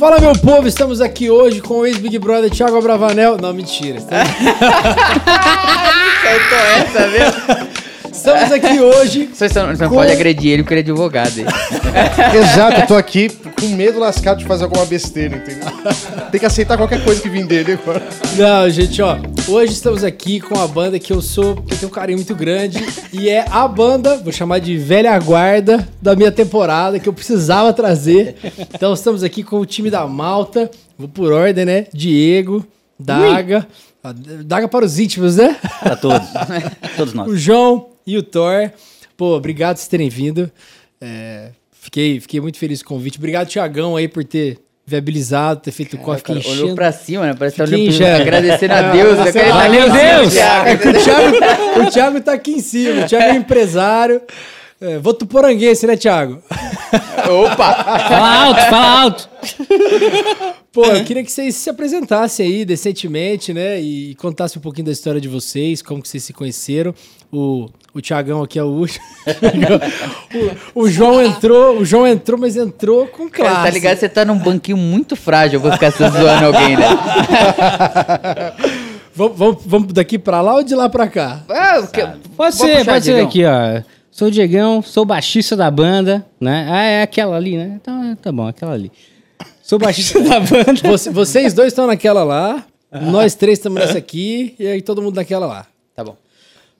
Fala, meu povo, estamos aqui hoje com o ex-Big Brother Thiago Abravanel. Não, mentira. Estamos, Aceitou essa, viu? estamos aqui hoje. Você não, você não Com- pode agredir ele porque ele é advogado. hein? Exato, eu tô aqui com medo lascado de fazer alguma besteira, entendeu? Tem que aceitar qualquer coisa que vem dele agora. Não, gente, ó. Hoje estamos aqui com a banda que eu sou, que eu tenho um carinho muito grande. E é a banda, vou chamar de velha guarda da minha temporada, que eu precisava trazer. Então estamos aqui com o time da Malta. Vou por ordem, né? Diego, Daga. Ah, Daga para os íntimos, né? Pra todos. todos nós. o João e o Thor. Pô, obrigado por vocês terem vindo. É, fiquei, fiquei muito feliz com o convite. Obrigado, Tiagão, aí, por ter viabilizado, ter feito o corre. Fiquei Olhou enchendo. pra cima, né? Parece que tá olhando ingênuo. agradecendo a Deus. Ele tá cima, Deus! Thiago, É que o Thiago, o Thiago tá aqui em cima. O Thiago é empresário. É, vou tuporanguense, né, Thiago? Opa! Fala alto, fala alto. Pô, eu queria que vocês se apresentassem aí decentemente, né? E contassem um pouquinho da história de vocês, como que vocês se conheceram. O, o Thiagão aqui é o último. o, o João entrou, o João entrou, mas entrou com Cara, classe. tá ligado? Você tá num banquinho muito frágil pra ficar zoando alguém, né? Vamos, vamos, vamos daqui pra lá ou de lá pra cá? Ah, que- Pode ser, puxar, pode ser aqui, ó. Sou o Diegão, sou baixista da banda, né? Ah, é aquela ali, né? Então tá bom, aquela ali. Sou baixista da banda. Você- vocês dois estão naquela lá, nós três estamos nessa aqui, e aí todo mundo naquela lá. Tá bom.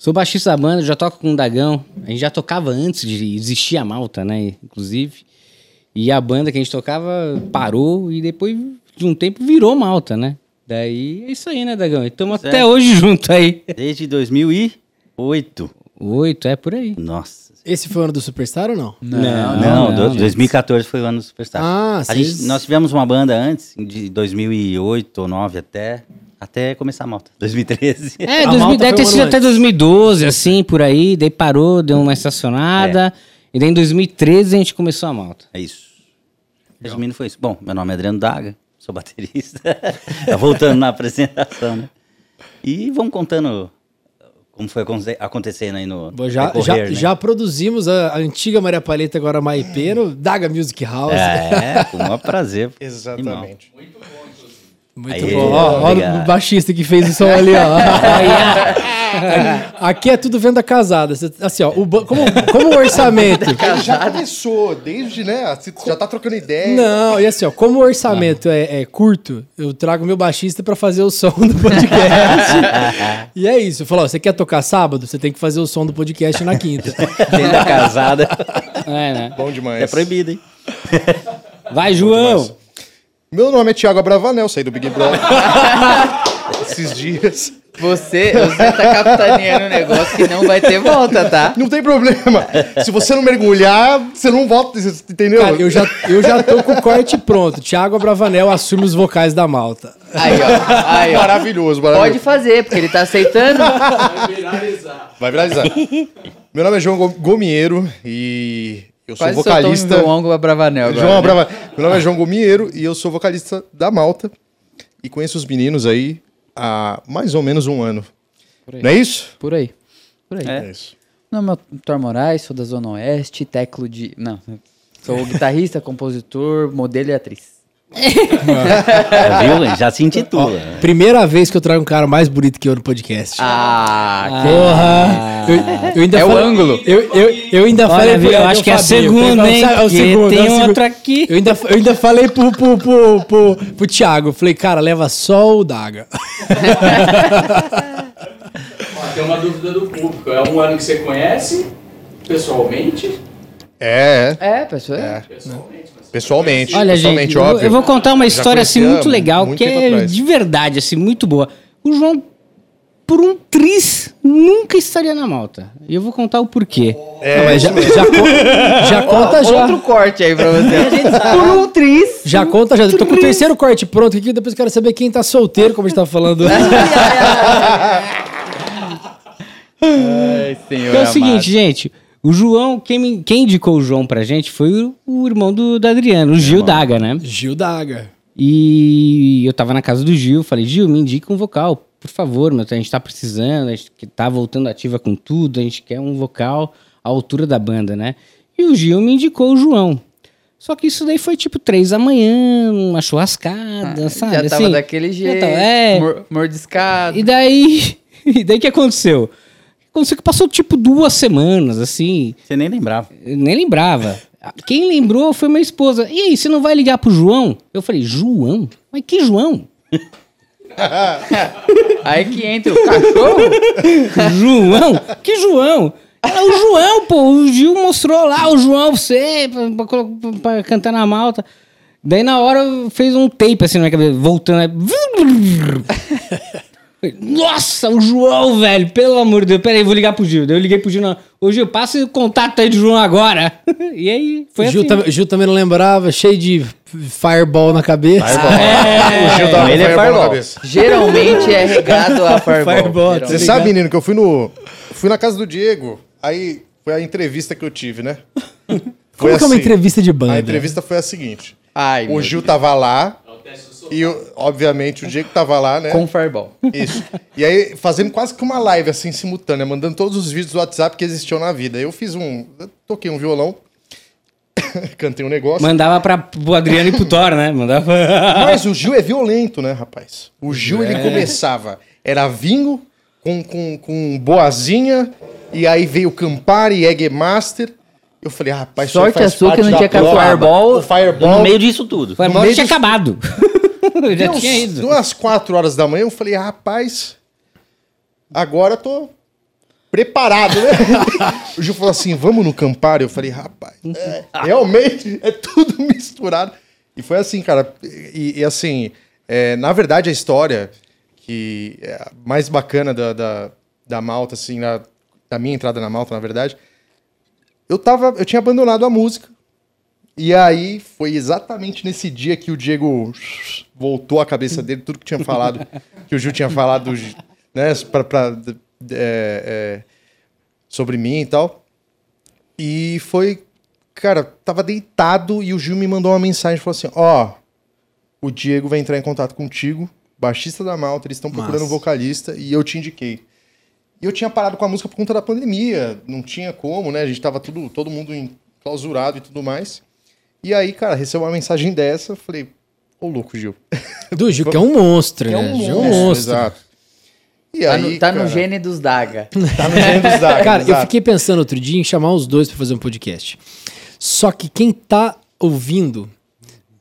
Sou baixista da banda, já toco com o Dagão. A gente já tocava antes de existir a Malta, né? Inclusive. E a banda que a gente tocava parou e depois de um tempo virou Malta, né? Daí é isso aí, né, Dagão? Estamos até hoje junto aí. Desde 2008. Oito, é por aí. Nossa. Esse foi o ano do Superstar ou não? Não, Não, do- 2014 foi o ano do Superstar. Ah, a vocês- gente, nós tivemos uma banda antes, de 2008 ou 2009 até, até começar a malta. 2013. É, A 2000, Malta deve ter um sido ano até antes. 2012, assim, por aí. Daí parou, deu uma estacionada. E daí em 2013 a gente começou a Malta. É isso. Resumindo, foi isso. Bom, meu nome é Adriano Daga, sou baterista. tá voltando na apresentação, né? E vamos contando como foi aconte- acontecendo aí no Bom, já, decorrer, já, né? já produzimos a, a antiga Maria Paleta, agora Maipeno, Daga Music House. É, com o maior prazer. Exatamente. Muito Aí, bom. Ó, obrigado. o baixista que fez o som ali, ó. Aqui é tudo venda casada. Assim, ó, o como, como o orçamento. Ele já começou, desde, né? você Já tá trocando ideia. Não, e assim, ó, como o orçamento é, é curto, eu trago meu baixista pra fazer o som do podcast. e é isso. Eu falo, ó, você quer tocar sábado? Você tem que fazer o som do podcast na quinta. Tenda casada. É, né? Bom demais. É proibido, hein? Vai, João! Meu nome é Thiago Abravanel, saí do Big Brother. Esses dias. Você, você tá capitaneando um negócio que não vai ter volta, tá? Não tem problema. Se você não mergulhar, você não volta, entendeu? Cara, eu já, eu já tô com o corte pronto. Thiago Abravanel assume os vocais da malta. Aí, ó. Aí, ó. Maravilhoso, Pode maravilhoso. fazer, porque ele tá aceitando. Vai viralizar. Meu nome é João Go- Gomiero e eu sou Quase vocalista. João com a Bravanel agora. João né? Meu nome é João Gomiero e eu sou vocalista da Malta. E conheço os meninos aí há mais ou menos um ano. Não é isso? Por aí. Por aí. É. isso. Meu nome é Thor Moraes, sou da Zona Oeste, teclo de. Não. Sou guitarrista, compositor, modelo e atriz. Viu? Já se intitula. Primeira vez que eu trago um cara mais bonito que eu no podcast. Ah, Porra! Eu, eu ainda É o falei- ângulo. Eu, eu, eu ainda Olha, falei. viu, pro- eu acho que é a segunda, hein? "É o segundo, tem é o segundo." outra aqui. Eu ainda, eu ainda falei pro, pro, pro, pro, pro Thiago. Falei, cara, leva só o Daga. Ó, Tem uma dúvida do público. É um ano que você conhece pessoalmente? É, é, pessoal. pessoalmente. Olha, pessoalmente, gente, eu, vou- óbvio. eu vou contar uma história assim muito legal, muito que é atrás. de verdade, assim, muito boa. O João, por um tris, nunca estaria na Malta. E eu vou contar o porquê. Não, mas já, já, con- já conta já. Outro corte aí pra você. Por um triz. Já conta já. Eu tô com o terceiro corte pronto aqui. Depois eu quero saber quem tá solteiro, como a gente tava falando. Ai, senhor. Então é o seguinte, gente. O João, quem, quem indicou o João pra gente foi o, o irmão do, do Adriano, o Gil Daga, né? Gil Daga. E eu tava na casa do Gil, falei, Gil, me indica um vocal, por favor, meu, a gente tá precisando, a gente que tá voltando ativa com tudo, a gente quer um vocal à altura da banda, né? E o Gil me indicou o João. Só que isso daí foi tipo três da manhã, uma churrascada, sabe? Já tava assim. daquele jeito. tava- é. mor- mordiscado. E daí. E daí o que aconteceu? Aconteceu que passou tipo duas semanas, assim. Você nem lembrava. Nem lembrava. Quem lembrou foi minha esposa. E aí, você não vai ligar pro João? Eu falei, João? Mas que João? Aí que entra o cachorro. João? Que João? Era o João, pô. O Gil mostrou lá o João pra você, pra, pra pra cantar na malta. Daí na hora fez um tape assim na minha cabeça, voltando. aí. Nossa, o João, velho, pelo amor de Deus. Pera aí, vou ligar pro Gil. Daí eu liguei pro Gil. Não. Ô Gil, passa o contato aí do João agora. e aí, foi Gil, assim. tam- Gil também não lembrava, cheio de fireball na cabeça. O Gil tava ele é fireball na fireball. cabeça. Geralmente é regado a Fireball. Fireball, geralmente. Você sabe, menino, que eu fui no. Fui na casa do Diego. Aí foi a entrevista que eu tive, né? Como que é uma entrevista de banda? A entrevista foi a seguinte. Ai, o Gil tava lá. E, obviamente, o Diego tava lá, né? Com Fireball. Isso. E aí, fazendo quase que uma live, assim, simultânea, mandando todos os vídeos do WhatsApp que existiam na vida. Eu fiz um. eu toquei um violão, cantei um negócio. Mandava pra, pro Adriano e pro Thor, né? Mandava. Mas o Gil é violento, né, rapaz? O Gil, ele começava. Era vinho com, com, com boazinha, e aí veio Campari, Egg Master. Eu falei, ah, rapaz, Sorte a sua que não tinha. Fireball. O Fireball. No meio disso tudo. Foi No meio tinha acabado. Eu já tinha ido. umas 4 horas da manhã, eu falei, rapaz, agora eu tô preparado, né? o Gil falou assim, vamos no Campari? Eu falei, rapaz, é, realmente é tudo misturado. E foi assim, cara. E, e assim, é, na verdade, a história que é mais bacana da, da, da Malta, assim, na- da minha entrada na Malta, na verdade, eu tava, eu tinha abandonado a música. E aí foi exatamente nesse dia que o Diego voltou a cabeça dele, tudo que tinha falado, que o Gil tinha falado, né, pra, pra, é, é, sobre mim e tal. E foi, cara, tava deitado e o Gil me mandou uma mensagem, falou assim, ó, o Diego vai entrar em contato contigo, baixista da Malta, eles estão procurando um vocalista e eu te indiquei. E eu tinha parado com a música por conta da pandemia, não tinha como, né? A gente tava tudo, todo mundo enclausurado e tudo mais. E aí, cara, recebeu uma mensagem dessa, eu falei, ô louco, Gil. Do Gil, que é um monstro, É né? um Gil é um monstro, monstro. Exato. E Tá, aí, no, tá no cara, gene dos Daga. Tá no gene dos Dagas, Cara, eu exato. fiquei pensando outro dia em chamar os dois pra fazer um podcast. Só que quem tá ouvindo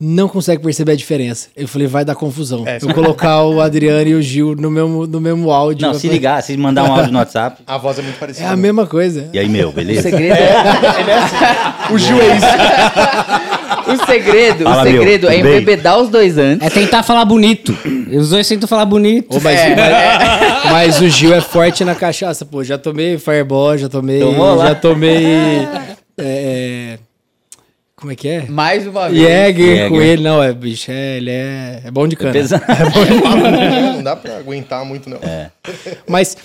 não consegue perceber a diferença. Eu falei, vai dar confusão. É, eu colocar o Adriano e o Gil no mesmo, no mesmo áudio. Não, se falei, ligar, se mandar um áudio no WhatsApp. A voz é muito É parecida. a mesma coisa. E aí, meu, O beleza? segredo é, O Gil é isso. o segredo, Fala, o meu, segredo é tudo bem? embebedar os dois antes. É tentar falar bonito. Os dois tentam falar bonito. Ô, mas, mas- mas o Gil é forte na cachaça, pô. Já tomei Fireball, já tomei. Tomou lá? já tomei. é, como é que é? Mais uma vez. Jäger Jäger. com ele, não, é, bicho, é, ele é, é bom de cana. Pesado. Não dá pra aguentar muito, não. É. Mas,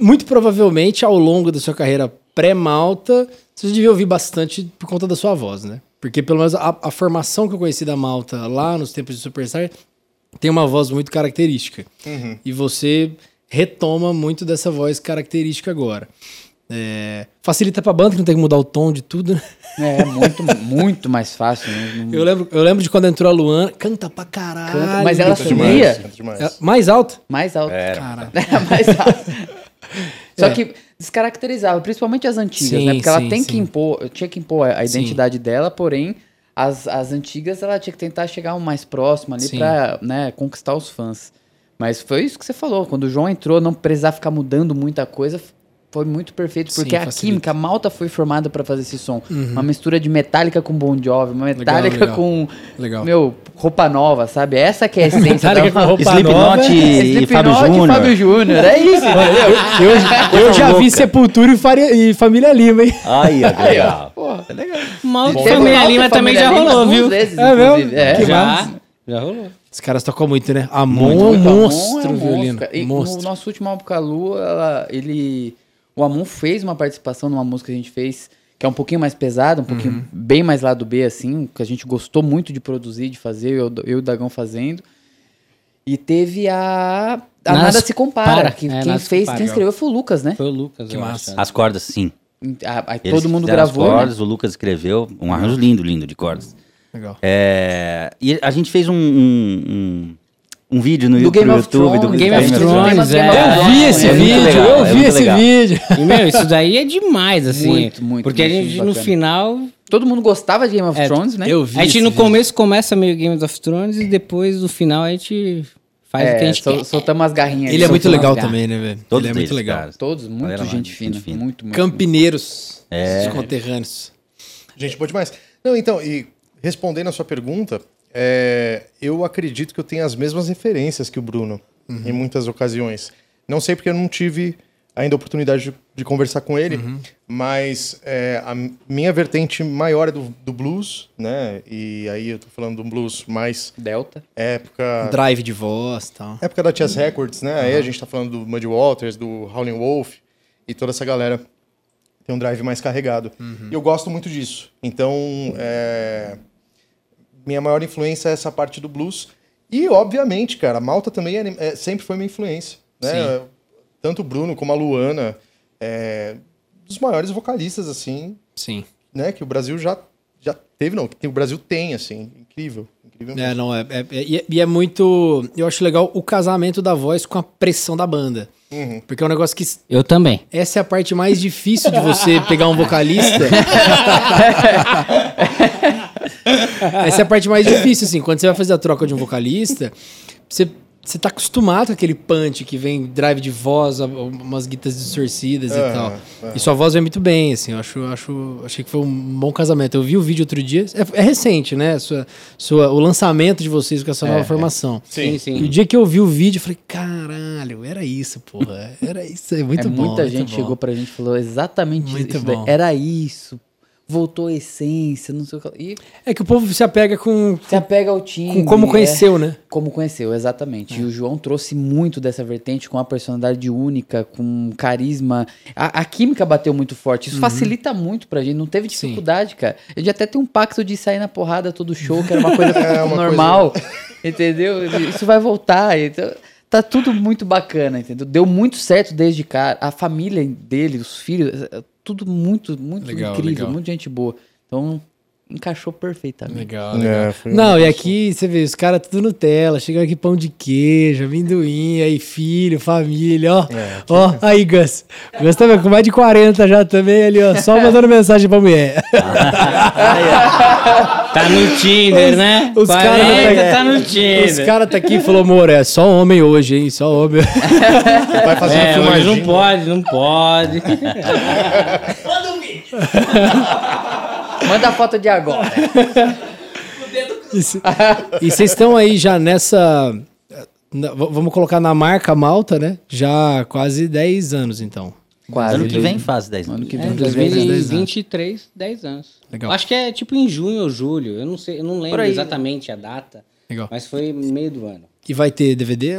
muito provavelmente, ao longo da sua carreira pré-malta, você devia ouvir bastante por conta da sua voz, né? Porque, pelo menos, a, a formação que eu conheci da malta lá nos tempos de Superstar tem uma voz muito característica. E você retoma muito dessa voz característica agora. É, facilita pra banda que não tem que mudar o tom de tudo, né? É, muito, muito mais fácil. né? Eu lembro, eu lembro de quando entrou a Luana, canta pra caralho. Canta, mas ela Canta sumia demais, canta demais. É, mais alto? mais alto. Cara. mais alto. Só É. que descaracterizava, principalmente as antigas, Sim, né? Porque ela sim, tem sim. que impor, tinha que impor a identidade dela, porém, as, as antigas ela tinha que tentar chegar o mais próximo ali Sim. pra né, conquistar os fãs. Mas foi isso que você falou, quando o João entrou, não precisar ficar mudando muita coisa, foi muito perfeito, Sim, porque a facilita. química, a malta foi formada pra fazer esse som. Uma mistura de metálica com Bon Jovi, uma metálica legal. com, Legal. meu, roupa nova, sabe? Essa que é a essência da com roupa Slipknot e Fábio e Júnior. Fábio Júnior, é isso. Eu, eu já vi. Sepultura e, Faria- e Família Lima, hein? Aí, ó, que legal. Mal Família Malta Lima também já rolou, viu? vezes, É mesmo? É, Que já. massa. Já rolou. Os caras tocam muito, né? Amon é um monstro, é um violino. E monstro. No nosso último álbum com a Lu, ela, ele... O Amon fez uma participação numa música que a gente fez, que é um pouquinho mais pesada, um pouquinho Uhum. bem mais lado B, assim, que a gente gostou muito de produzir, de fazer, eu, eu e o Dagão fazendo. E teve a... A Nada Nada, se Compara, Compara. que É, quem fez, Compara. quem escreveu foi o Lucas, né? Foi o Lucas, Que eu massa. acho. As cordas, sim. A- Aí Eles todo mundo fizeram as gravou, né? cordas, o Lucas escreveu um arranjo lindo, lindo de cordas. Legal. É, e a gente fez um, um, um, um vídeo no Do YouTube, Game of YouTube Thrones, Game of Thrones, é. Eu vi esse É vídeo, legal, eu é vi muito esse legal. vídeo. E, meu, isso daí é demais, assim. Muito, muito, Porque a muito gente, no bacana. final. Todo mundo gostava de Game of É, Thrones, né? Eu vi a gente no vídeo. começo começa meio Game of Thrones e depois no final a gente faz o que a É, gente sol- quer. soltamos as garrinhas. Ele é muito legal também, né, velho? Todos Ele é muito legal. cara. Todos, muito gente fina. Muito, muito. Campineiros, É. os conterrâneos. Gente, boa demais. Não, então, e respondendo a sua pergunta, é, eu acredito que eu tenho as mesmas referências que o Bruno, em muitas ocasiões. Não sei porque eu não tive ainda a oportunidade de, de conversar com ele, mas é, a minha vertente maior é do, do blues, né? E aí eu tô falando do blues mais Delta. época... Drive de voz e tal. Época da Chess Records, né? Aí a gente tá falando do Muddy Waters, do Howlin' Wolf e toda essa galera tem um drive mais carregado. E eu gosto muito disso. Então, é, minha maior influência é essa parte do blues. E, obviamente, cara, a Malta também é- é- sempre foi minha influência. Né? Tanto o Bruno como a Luana, é, dos maiores vocalistas, assim, Sim. né? Que o Brasil já, já teve, não, que o Brasil tem, assim. Incrível. Incrível mesmo. É, não, é, é- é- e é- e é muito. Eu acho legal o casamento da voz com a pressão da banda. Porque é um negócio que. Eu também. Essa é a parte mais difícil de você pegar um vocalista. Essa é a parte mais difícil, assim. Quando você vai fazer a troca de um vocalista, você, você tá acostumado com aquele punch que vem drive de voz, umas guitas distorcidas e Aham, tal. aham. E sua voz vem muito bem, assim. Eu acho, acho, achei que foi um bom casamento. Eu vi o vídeo outro dia. É, é recente, né? Sua, sua, o lançamento de vocês com essa nova formação. Sim, E sim. o dia que eu vi o vídeo, eu falei, caralho, era isso, porra. Era isso. É muito é, bom. muita muito gente bom. chegou pra gente e falou exatamente Muito isso. daí. bom. Era isso. Voltou a essência, não sei o que. E É que o povo se apega com, se apega ao time. com como é. conheceu, né? Como conheceu, exatamente. E o João trouxe muito dessa vertente, com uma personalidade única, com carisma. A, a química bateu muito forte. Isso facilita muito pra gente. Não teve Sim. dificuldade, cara. A gente até tem um pacto de sair na porrada todo show, que era uma coisa É, uma normal. Entendeu? Isso vai voltar. Então, tá tudo muito bacana, entendeu? Deu muito certo desde cara. A família dele, os filhos, é tudo muito, muito Legal, incrível. legal. Muito gente boa. Então, encaixou perfeitamente. Legal, É, foi um Não, e aqui você vê, os caras tudo Nutella, chegam aqui pão de queijo, amendoim, aí filho, família, ó. Ó, aí Gus. Gus tá vendo, com mais de 40 já também ali, ó, só mandando mensagem pra mulher. Tá no Tinder, né? os cara 40 tá- tá no Os Tinder. caras tá aqui e falou, amor, é só homem hoje, hein, só homem. Vai fazer É, um hoje filmadinho. não pode, não pode. Manda a foto de agora. E cê- E vocês estão aí já nessa... vamos colocar na marca Malta, né? Já há quase 10 anos, então. Quase. Ano que vem faz 10 Ano anos. que É, vem. 2023, 10 anos. Legal. Acho que é tipo em junho ou julho. Eu não sei, eu não lembro aí. exatamente a data. Legal. Mas foi meio do ano. E vai ter DVD?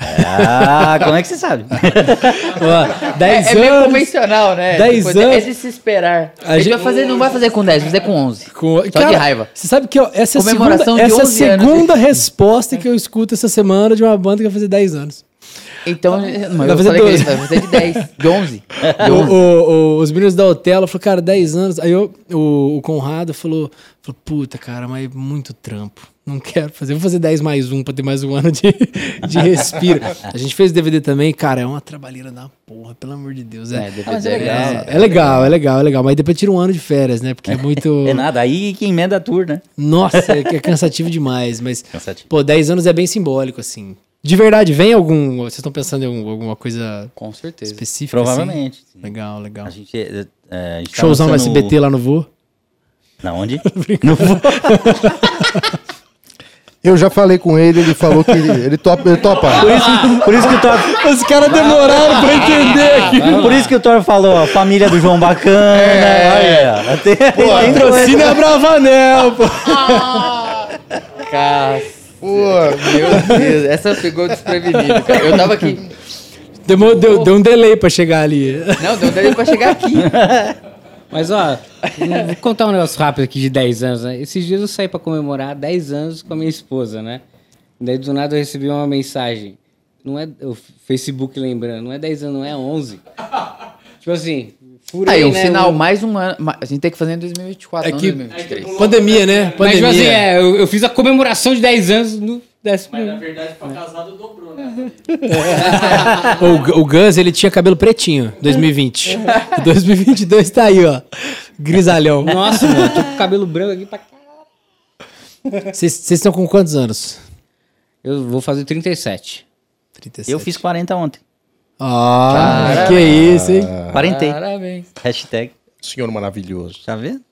Ah, como é que você sabe? Ó, 10 É, é meio convencional, né? 10 Tipo, anos. É de se esperar. A A gente gente- vai fazer, não vai fazer com 10, vai fazer com 11. Com... Só de raiva. Você sabe que ó, essa é a segunda, essa é a 11 anos. segunda resposta que eu escuto essa semana de uma banda que vai fazer 10 anos. Então, não, Vai eu fazer falei que 12. vai fazer de 10, de 11. De O- 11. o- o- os meninos da Otelo falaram, cara, 10 anos. Aí eu, o, o Conrado falou, falou, puta, cara, mas é muito trampo. Não quero fazer. Vou fazer 10 mais um pra ter mais um ano de, de respiro. A gente fez DVD também, cara, é uma trabalheira da porra, pelo amor de Deus. É, É, DVD é, é legal. é legal, é legal, é legal. Mas depois tira um ano de férias, né? Porque é muito. É nada, aí que emenda a tour, né? Nossa, é, é cansativo demais, mas. Cansativo. Pô, 10 anos é bem simbólico, assim. De verdade, vem algum. Vocês estão pensando em algum- alguma coisa Com certeza. específica? Provavelmente. assim? Legal, legal. A gente, é, é, a gente tá Showzão no lançando- SBT lá no Vô. Na onde? no Eu já falei com ele, ele falou que ele, ele topa. Ele topa. Por isso, por isso que o Thor, Os caras demoraram pra entender aqui. por isso que o Thor falou, ó, família do João bacana. olha, tem, tem Patrocínio é Bravanel, pô. Cara, Pô, meu Deus, essa pegou desprevenido, cara. Eu tava aqui. Demorou, deu, deu um delay pra chegar ali. Não, deu tempo pra chegar aqui. Mas ó, vou contar um negócio rápido aqui de 10 anos, né? Esses dias eu saí pra comemorar 10 anos com a minha esposa, né? Daí do nada eu recebi uma mensagem. Não é o Facebook lembrando, não é 10 anos, não é 11. Tipo assim, Por Aí, um né, final, o- mais um ano. A gente tem que fazer em 2024, É não que- em 2023. Pandemia, né? Mas, Pandemia. tipo assim, é, eu, eu fiz a comemoração de 10 anos no décimo. Mas na verdade, pra casado dobrou, né? O, o Gus, ele tinha cabelo pretinho, 2020. 2022 tá aí, ó. Grisalhão. Nossa, mano, tô com o cabelo branco aqui pra cá. Vocês vocês estão com quantos anos? Eu vou fazer 37. 37. Eu fiz 40 ontem. Ah, que isso, hein? Quarentei. Parabéns. Hashtag. Senhor maravilhoso. Tá vendo?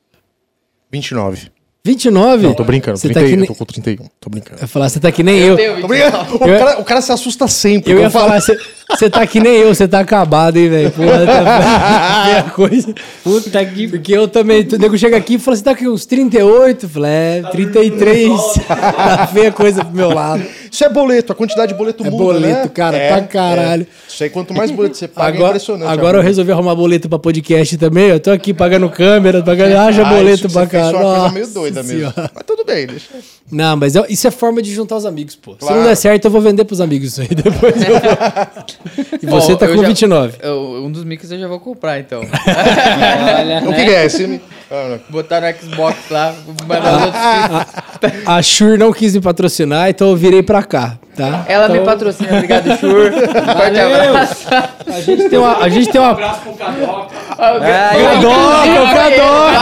29. 29? Não, tô brincando. Você 31. tá que Eu tô com 31. Tô brincando. Eu ia falar, você tá que nem eu. Tô brincando. O, cara, o cara se assusta sempre. Eu ia fala- falar, você- você tá que nem eu, você tá acabado, hein, velho? Porra, tá coisa. Puta que. Porque eu também, o nego chega aqui e fala, você tá com uns 38? Eu falei, é, 33. tá feia a coisa pro meu lado. Isso é boleto. A quantidade de boleto É muda, boleto, né? cara, É, pra caralho. é. Isso aí, quanto mais boleto você paga, é Agora, impressionante. agora eu resolvi arrumar boleto pra podcast também. Eu tô aqui pagando câmera, pagando. Haja Ah, boleto isso pra fez cá. foi uma coisa meio doida mesmo. Senhora. Mas tudo bem, deixa. Não, mas eu- isso é forma de juntar os amigos, pô. Se Claro. não der certo, eu vou vender pros amigos isso aí. Depois eu vou... E você Ó, tá eu com já- 29. Eu- um dos mix eu já vou comprar, então. Olha, O que, né? que é esse? Ah, Botar no Xbox lá, mandar os outros A Shure não quis me patrocinar, então eu virei pra cá, tá? Ela me Então, patrocina, obrigado, Shur. Forte abraço. A gente tem uma. A gente tem uma... Abraço pro Cadoca. Cadoca, o Cadoca!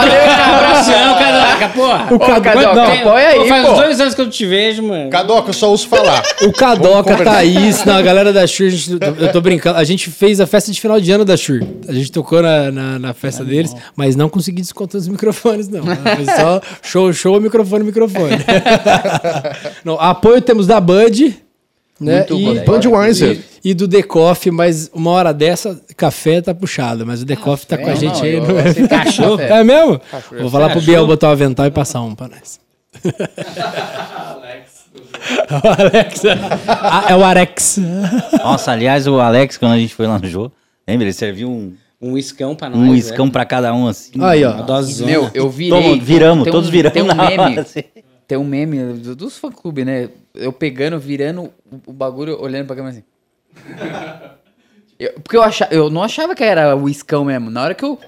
Abração, Cadoca, porra. O Cadoca, Cadoca, não, apoia aí, Pô, faz pô. dois anos que eu não te vejo, mano. Cadoca, eu só ouço falar. o Cadoca, Thaís, não, a galera da gente- eu tô brincando. A gente fez a festa de final de ano da Shure. A gente tocou na, na, na festa deles, mas não consegui descontar os microfones, não. Foi só show, show, microfone, microfone. não, apoio temos da Bud. Né? Muito e, bom. Budweiser. E, e do The Coffee, mas uma hora dessa, café tá puxado, mas o The Coffee tá com a não, gente não, aí. eu no- aceito Cachorro? É mesmo? Vou falar pro Cachorro. Biel botar o avental e passar um pra nós. Alex. o Alex. Ah, é o Arex. Nossa, aliás, o Alex, quando a gente foi lá no jogo, lembra? Ele serviu um, Um iscão pra nós. um né? iscão pra cada um, assim. Aí, Uma ó. Meu, eu virei. Viramos, tem um- todos viramos Tem um meme. hora, assim. Tem um meme do- dos fã-clube, né? Eu pegando, virando o, bagulho, olhando pra câmera assim. Eu- porque eu, achava, eu não achava que era o iscão mesmo. Na hora que eu.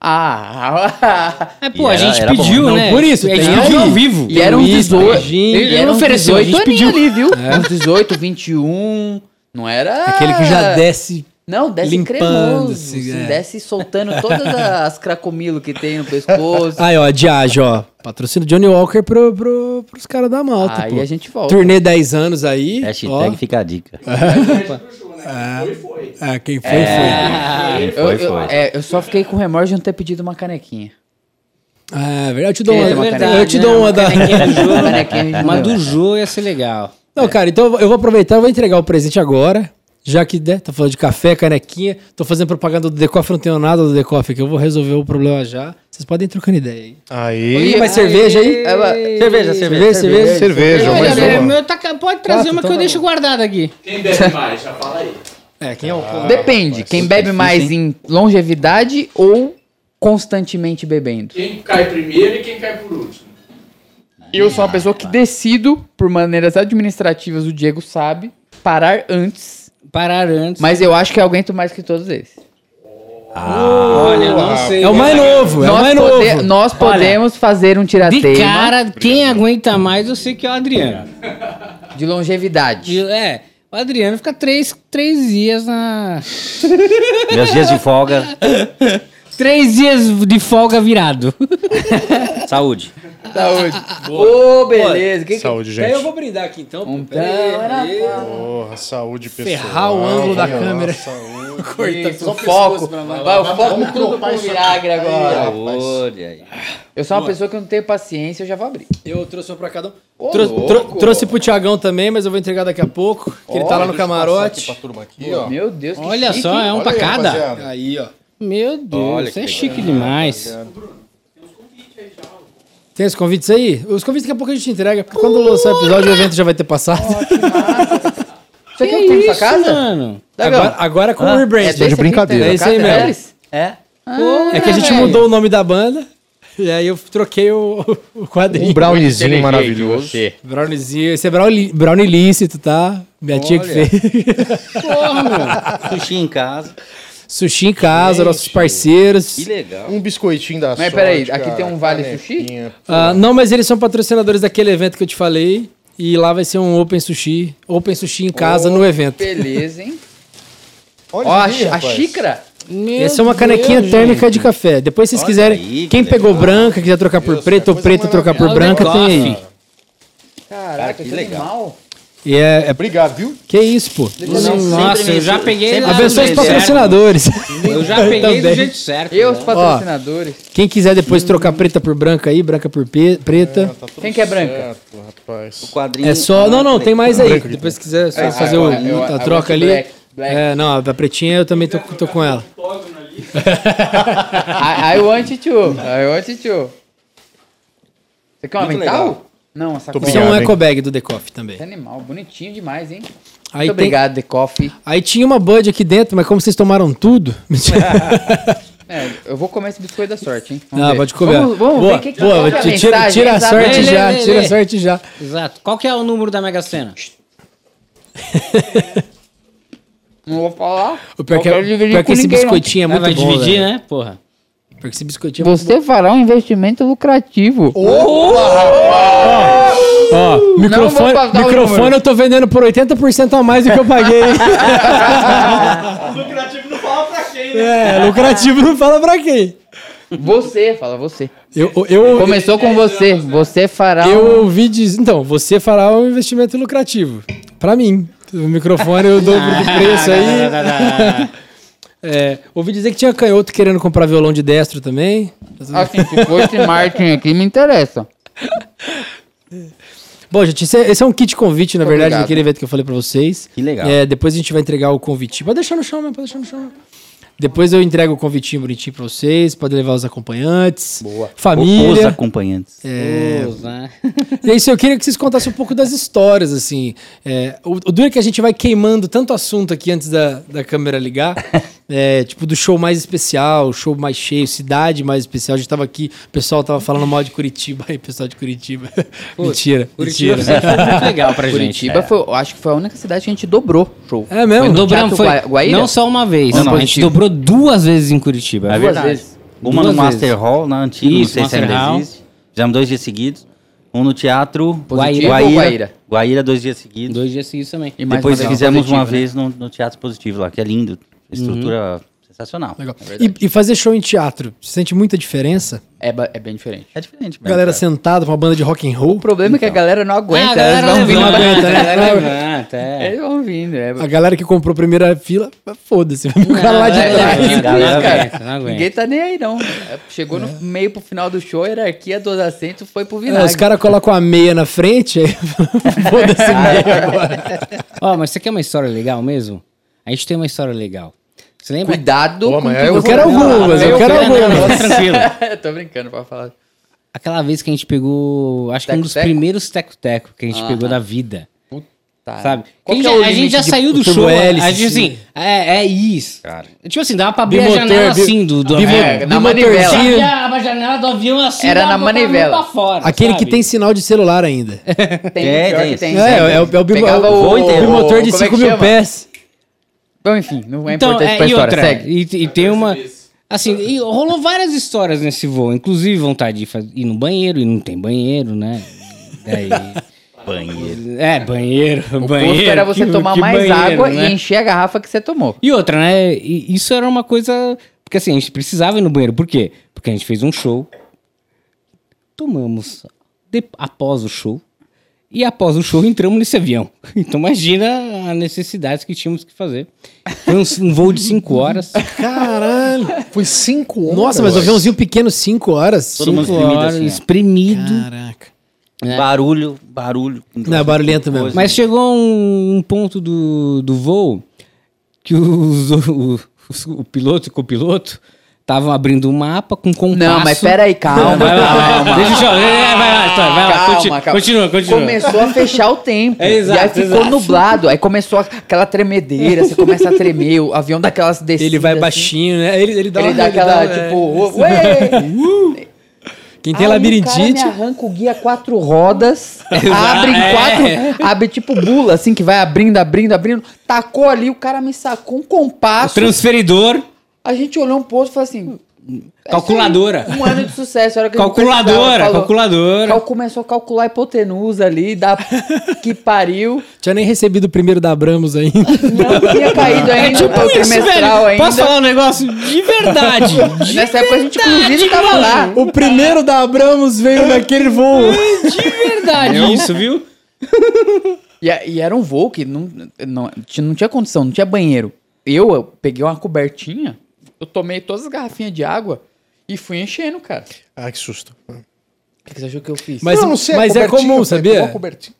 Ah! É, pô, a E era- gente era bom. pediu, Não, né? por isso, a gente pediu ao vivo. e era Luiz, 18. Varginha. Ele Era não ofereceu 18 18 aninhos ali, viu? Uns 18, 21. Não era. Aquele que já desce. Não, desce cremoso. é. Desce soltando todas as cracomilo que tem no pescoço. Aí, ó, Diage, ó. Patrocínio Johnny Walker pro, pro, pros caras da malta, Aí pô. a gente volta. Turnê 10 anos aí. Hashtag ó. fica a dica. Foi, foi. Ah, quem foi, Quem Eu, foi, eu- foi. é, eu só fiquei com remorso de não ter pedido uma canequinha. foi. Ah, é verdade. Eu te dou uma. uma verdade, eu te dou uma Uma da. canequinha do jogo. Uma do Jô ia ser legal. Não, cara, então eu vou- eu vou aproveitar e vou entregar o presente agora. Já que, né, tá falando de café, canequinha. Tô fazendo propaganda do Decoff, não tenho nada do Decoff aqui. Eu vou resolver o problema já. Vocês podem ir trocando ideia aí. Aí. Mais cerveja aí? Cerveja, cerveja. Cerveja, cerveja. Cerveja, Olha, mais uma. meu tá pode trazer Quatro, uma que então eu tá deixo guardada aqui. Quem bebe mais? Já fala aí. É, quem é o. Depende, quem bebe mais em longevidade ou constantemente bebendo. Quem cai primeiro e quem cai por último. Eu sou uma pessoa que decido, por maneiras administrativas, o Diego sabe, parar antes. Parar antes. Mas eu acho que eu aguento mais que todos eles. olha, não sei. É o mais novo, é o nós, mais pode- novo. nós podemos fazer um De tirateima cara, quem aguenta mais, eu sei que é o Adriano. de longevidade. De- é, o Adriano fica três, três dias na. Meus dias de folga, Três dias de folga virado. saúde. Saúde. Ô, beleza. Que que... Saúde, Daí eu gente. vou brindar aqui então. Então, Pera aí, era- Porra, saúde, pessoal. Ferrar o ângulo da câmera. Saúde. Isso, o foco. Vai, o foco tudo pro vinagre agora. Saúde aí. Eu sou uma pessoa que não tenho paciência, eu já vou abrir. Eu trouxe uma pra cada um. Ô, Trou- louco. tro- trouxe pro Tiagão também, mas eu vou entregar daqui a pouco. Que ele tá lá no Aqui camarote. pra turma aqui, ó. Meu Deus, que Olha chique, só, é um Olha pra aí, cada. rapaziada. Aí, ó. Meu Deus, isso é chique demais. Tem os convites aí? Os convites daqui a pouco a gente entrega, porque quando lançar o episódio, o evento já vai ter passado. Isso aqui é o que tem na sua casa? mano? Agora, agora com o é rebrand. desse de brincadeira. É isso aí casa mesmo. É? É que a gente velho. mudou o nome da banda, e aí eu troquei o, o quadrinho. Um browniezinho maravilhoso. Browniezinho. Esse é brownie, brownie lícito, tá? Minha tia que Olha. fez. Porra, meu. Sushi em casa. Sushi em casa, Gente. nossos parceiros. Que legal. Um biscoitinho da Mas sorte, peraí, aqui cara, tem um vale canequinha. Ah, não, mas eles são patrocinadores daquele evento que eu te falei. E lá vai ser um Open Sushi. Open Sushi em casa no evento. Beleza, hein? Onde Ó, a, a xícara. Essa é uma canequinha térmica de café. Depois, se vocês Olha quiserem, aí, quem que pegou legal. branca, quiser trocar por Deus, preto, ou preto trocar por branca, tem aí. Caraca, que que legal. animal. E é, é- Obrigado, viu? Que isso, pô. Nossa, eu já peguei. Abençoe os patrocinadores. Eu já peguei do jeito certo. E os né? patrocinadores. Quem quiser depois trocar preta por branca aí, branca por pe- preta. Tá tudo Quem que é branca? certo, rapaz. O quadrinho. É só. Não, não, tem mais aí. Depois se quiser só Ah, fazer eu- o- eu- a eu troca ali. black, black. É, não, a pretinha eu também tô, tô com ela. I, I want to. I want to. Você quer uma legal. Não, essa Isso é um eco bag do The Coffee também. Esse animal, bonitinho demais, hein? Aí, Muito tem- obrigado, The Coffee. aí tinha uma Bud aqui dentro, mas como vocês tomaram tudo. É, eu vou comer esse biscoito da sorte, hein? ah, ver. pode comer. Vamos, vamos boa, ver o que, que boa, que é tira, tira, mensagem, tira a sorte Lê, já, lê, tira a lê. sorte já. Exato. Qual que é o número da Mega Sena? Não vou falar. O pior Não que, é- pior que com esse ninguém, não. biscoitinho é Ah, muito vai bom. dividir, velho. né? Porra. Pior que esse biscoitinho é Você fará um investimento lucrativo. Ó, microfone, passar o microfone número. eu tô vendendo por 80% a mais do que eu paguei. lucrativo não fala pra quem, né? é, lucrativo não fala pra quem. Você, fala você. Eu, eu, Começou com você. Você fará eu um... ouvi dizer. Então, você fará um investimento lucrativo. Pra mim. O microfone eu dobro de preço aí. É, ouvi dizer que tinha canhoto querendo comprar violão de destro também. Assim, se fosse Martin aqui, me interessa. Bom, gente, esse é, esse é um kit convite, na verdade, Obrigado. daquele evento que eu falei pra vocês. Que legal. É, depois a gente vai entregar o convite. Pode deixar no chão pode deixar no chão. Depois eu entrego o convitinho bonitinho pra vocês. Pode levar os acompanhantes. Boa. Os Família. acompanhantes. Os, né? E é isso, eu queria que vocês contassem um pouco das histórias, assim. É, o, o duro é que a gente vai queimando tanto assunto aqui antes da, da câmera ligar. É, tipo, do show mais especial, show mais cheio, cidade mais especial. A gente tava aqui, o pessoal tava falando mal de Curitiba. Aí, pessoal de Curitiba. mentira, Curitiba mentira. foi muito legal pra gente. Curitiba foi, eu acho que foi a única cidade que a gente dobrou show. É mesmo? Foi Dobramos, foi, Gua- Guaíra? não só uma vez, Não, não, a gente dobrou duas vezes em Curitiba. É Duas verdade. vezes. Uma Duas no Master vezes. Hall, na antiga, não Isso, sei se Master ainda Hall. existe. Fizemos dois dias seguidos. Um no teatro Positivo Guaíra. Guaíra? Guaíra, dois dias seguidos. Dois dias seguidos também. E mais Depois uma vez fizemos positivo, uma né? vez no, no Teatro Positivo lá, que é lindo. Estrutura sensacional. Legal. E, e fazer show em teatro, você sente muita diferença? É, é bem diferente. É diferente. mesmo, Galera cara. sentada com uma banda de rock and roll. O problema é que a galera não aguenta. Ah, a galera elas vão vindo. levanta, aguenta, né? a galera levanta, é. Eles vão vindo. É. A galera que comprou a primeira fila, foda-se, vai ficar lá de é, trás. é, galera cara. aguenta, não aguenta. Ninguém tá nem aí, não. É, Chegou no meio pro final do show, a hierarquia dos assentos foi pro É, vinagre. os caras colocam a meia na frente, aí foda-se a meia agora. Ó, mas você quer uma história legal mesmo? A gente tem uma história legal. Você lembra? Cuidado Pô, com eu você quero algumas, eu quero Não, não, algumas. tranquilo. Tô brincando, pode falar. Aquela vez que a gente pegou, acho que um dos primeiros teco-teco que a gente pegou da vida. Tá. Sabe? Qual Que é gente o já- a gente já de- saiu do show. hélice, a gente sim. assim, é, é isso. Cara. Tipo assim, dava pra abrir Bimotor, a janela assim do, do avião. na bimotorzinho. manivela. A janela do avião assim. Era na manivela. fora, Aquele sabe? que tem sinal de celular ainda. Tem, É, tem tem. É, é, é, o- é bimotor de como é 5 que mil pés. Bom, enfim, não é Então, importante é, pra e história. outra, Segue. e, e tem uma... Assim, e rolou várias histórias nesse voo. Inclusive vontade de faz- ir no banheiro e não tem banheiro, né? Daí... Banheiro. É, banheiro, O banheiro. era você que- tomar que mais banheiro, água né? e encher a garrafa que você tomou. E outra, né? e Isso era uma coisa. Porque assim, a gente precisava ir no banheiro. Por quê? Porque a gente fez um show. Tomamos de- após o show. E após o show entramos nesse avião. Então imagina a necessidade que tínhamos que fazer. Foi um, um voo de 5 horas. Caralho. Foi cinco horas. Nossa, mas o aviãozinho pequeno, 5 horas. Todo mundo 5 espremido horas, assim, ó. espremido. Caraca. É. Barulho, barulho. Não, é barulhento mesmo. Mas chegou um, um ponto do, do voo que os, o, os- o piloto e o copiloto estavam abrindo um mapa com compasso. Não, mas pera aí, calma, Vai lá, calma. Deixa eu chorar. É, vai lá, história, vai lá. Calma, continua, calma. continua, continua. Começou a fechar o tempo. É, exato, e aí ficou exato. nublado. Aí começou aquela tremedeira, você começa a tremer, o avião dá aquelas descidas. Ele vai assim. baixinho, né? Ele, ele dá Ele uma- dá aquela, é. tipo, ué! Quem tem Aí O labirintite. me arranca o guia quatro rodas, abre em é. quatro, abre tipo bula, assim, que vai abrindo, abrindo, abrindo. Tacou ali, o cara me sacou um O compasso. transferidor. A gente olhou um posto e falou assim... Calculadora. Um ano de sucesso. a hora que a gente Calculadora, falou- calculadora. Cal- começou a calcular a hipotenusa ali, da que pariu. Tinha nem recebido o primeiro da Abramos ainda. Não tinha caído ainda, Tipo o isso, trimestral velho. ainda. Posso falar um negócio de verdade? De Nessa época a gente inclusive tava lá. o primeiro da Abramos veio naquele voo. De verdade isso, viu? E, e era um voo que não, não, tinha- não tinha condição, não tinha banheiro. Eu, eu peguei uma cobertinha, eu tomei todas as garrafinhas de água e fui enchendo, cara. Ai, que susto. O que você achou que eu fiz? Mas, Não, não sei, mas é comum, pegou sabia? a cobertinha.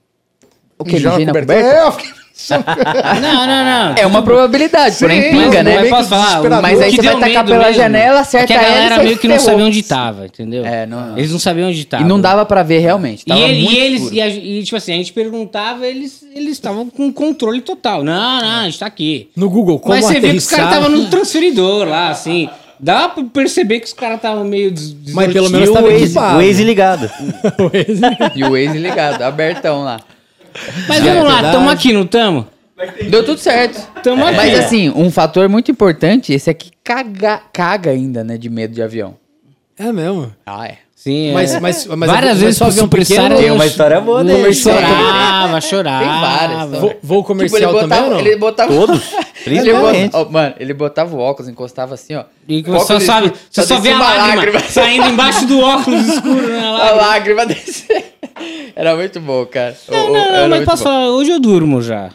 o que? Mijei na coberta? É, eu fiquei... Não, não, não. É uma probabilidade, porém Sim, pinga, mas né? meio que posso falar? Mas aí O que você vai tacar pela mesmo janela, é acerta que a galera e meio que não ferrou. sabia onde tava, entendeu? É, não- Eles não sabiam onde tava. E não dava pra ver realmente. E, Tava ele- muito e eles, e, a- e, tipo assim, a gente perguntava, eles eles estavam com controle total. Não, não, a gente tá aqui. No Google, como Mas você vê que os caras estavam no transferidor lá, assim. Dá pra perceber que os caras estavam meio des Mas pelo menos E o tava Waze, equipado. o Waze ligado. E o Waze ligado, abertão lá. Mas É vamos lá, tamo aqui, não tamo? Deu tudo certo. Tamo aqui. Mas assim, um fator muito importante, esse aqui caga, caga ainda, né, de medo de avião. É mesmo. Ah, é. Sim, Mas- é. mas- mas várias mas vezes só avião pequeno Tem uma história boa dele. Chorava, chorava. Tem várias. Voo, voo Tipo, comercial ele botava, também ou não? ele botava... Todos, Ele principalmente. bota- ó, mano, ele botava o óculos, encostava assim, ó. E óculos só sabe, escuro, você só vê a uma lágrima, saindo embaixo do óculos escuro, né? a A lágrima. lágrima descer. Era muito bom, cara. Não, o- não, mas muito posso bom. falar, hoje eu durmo já.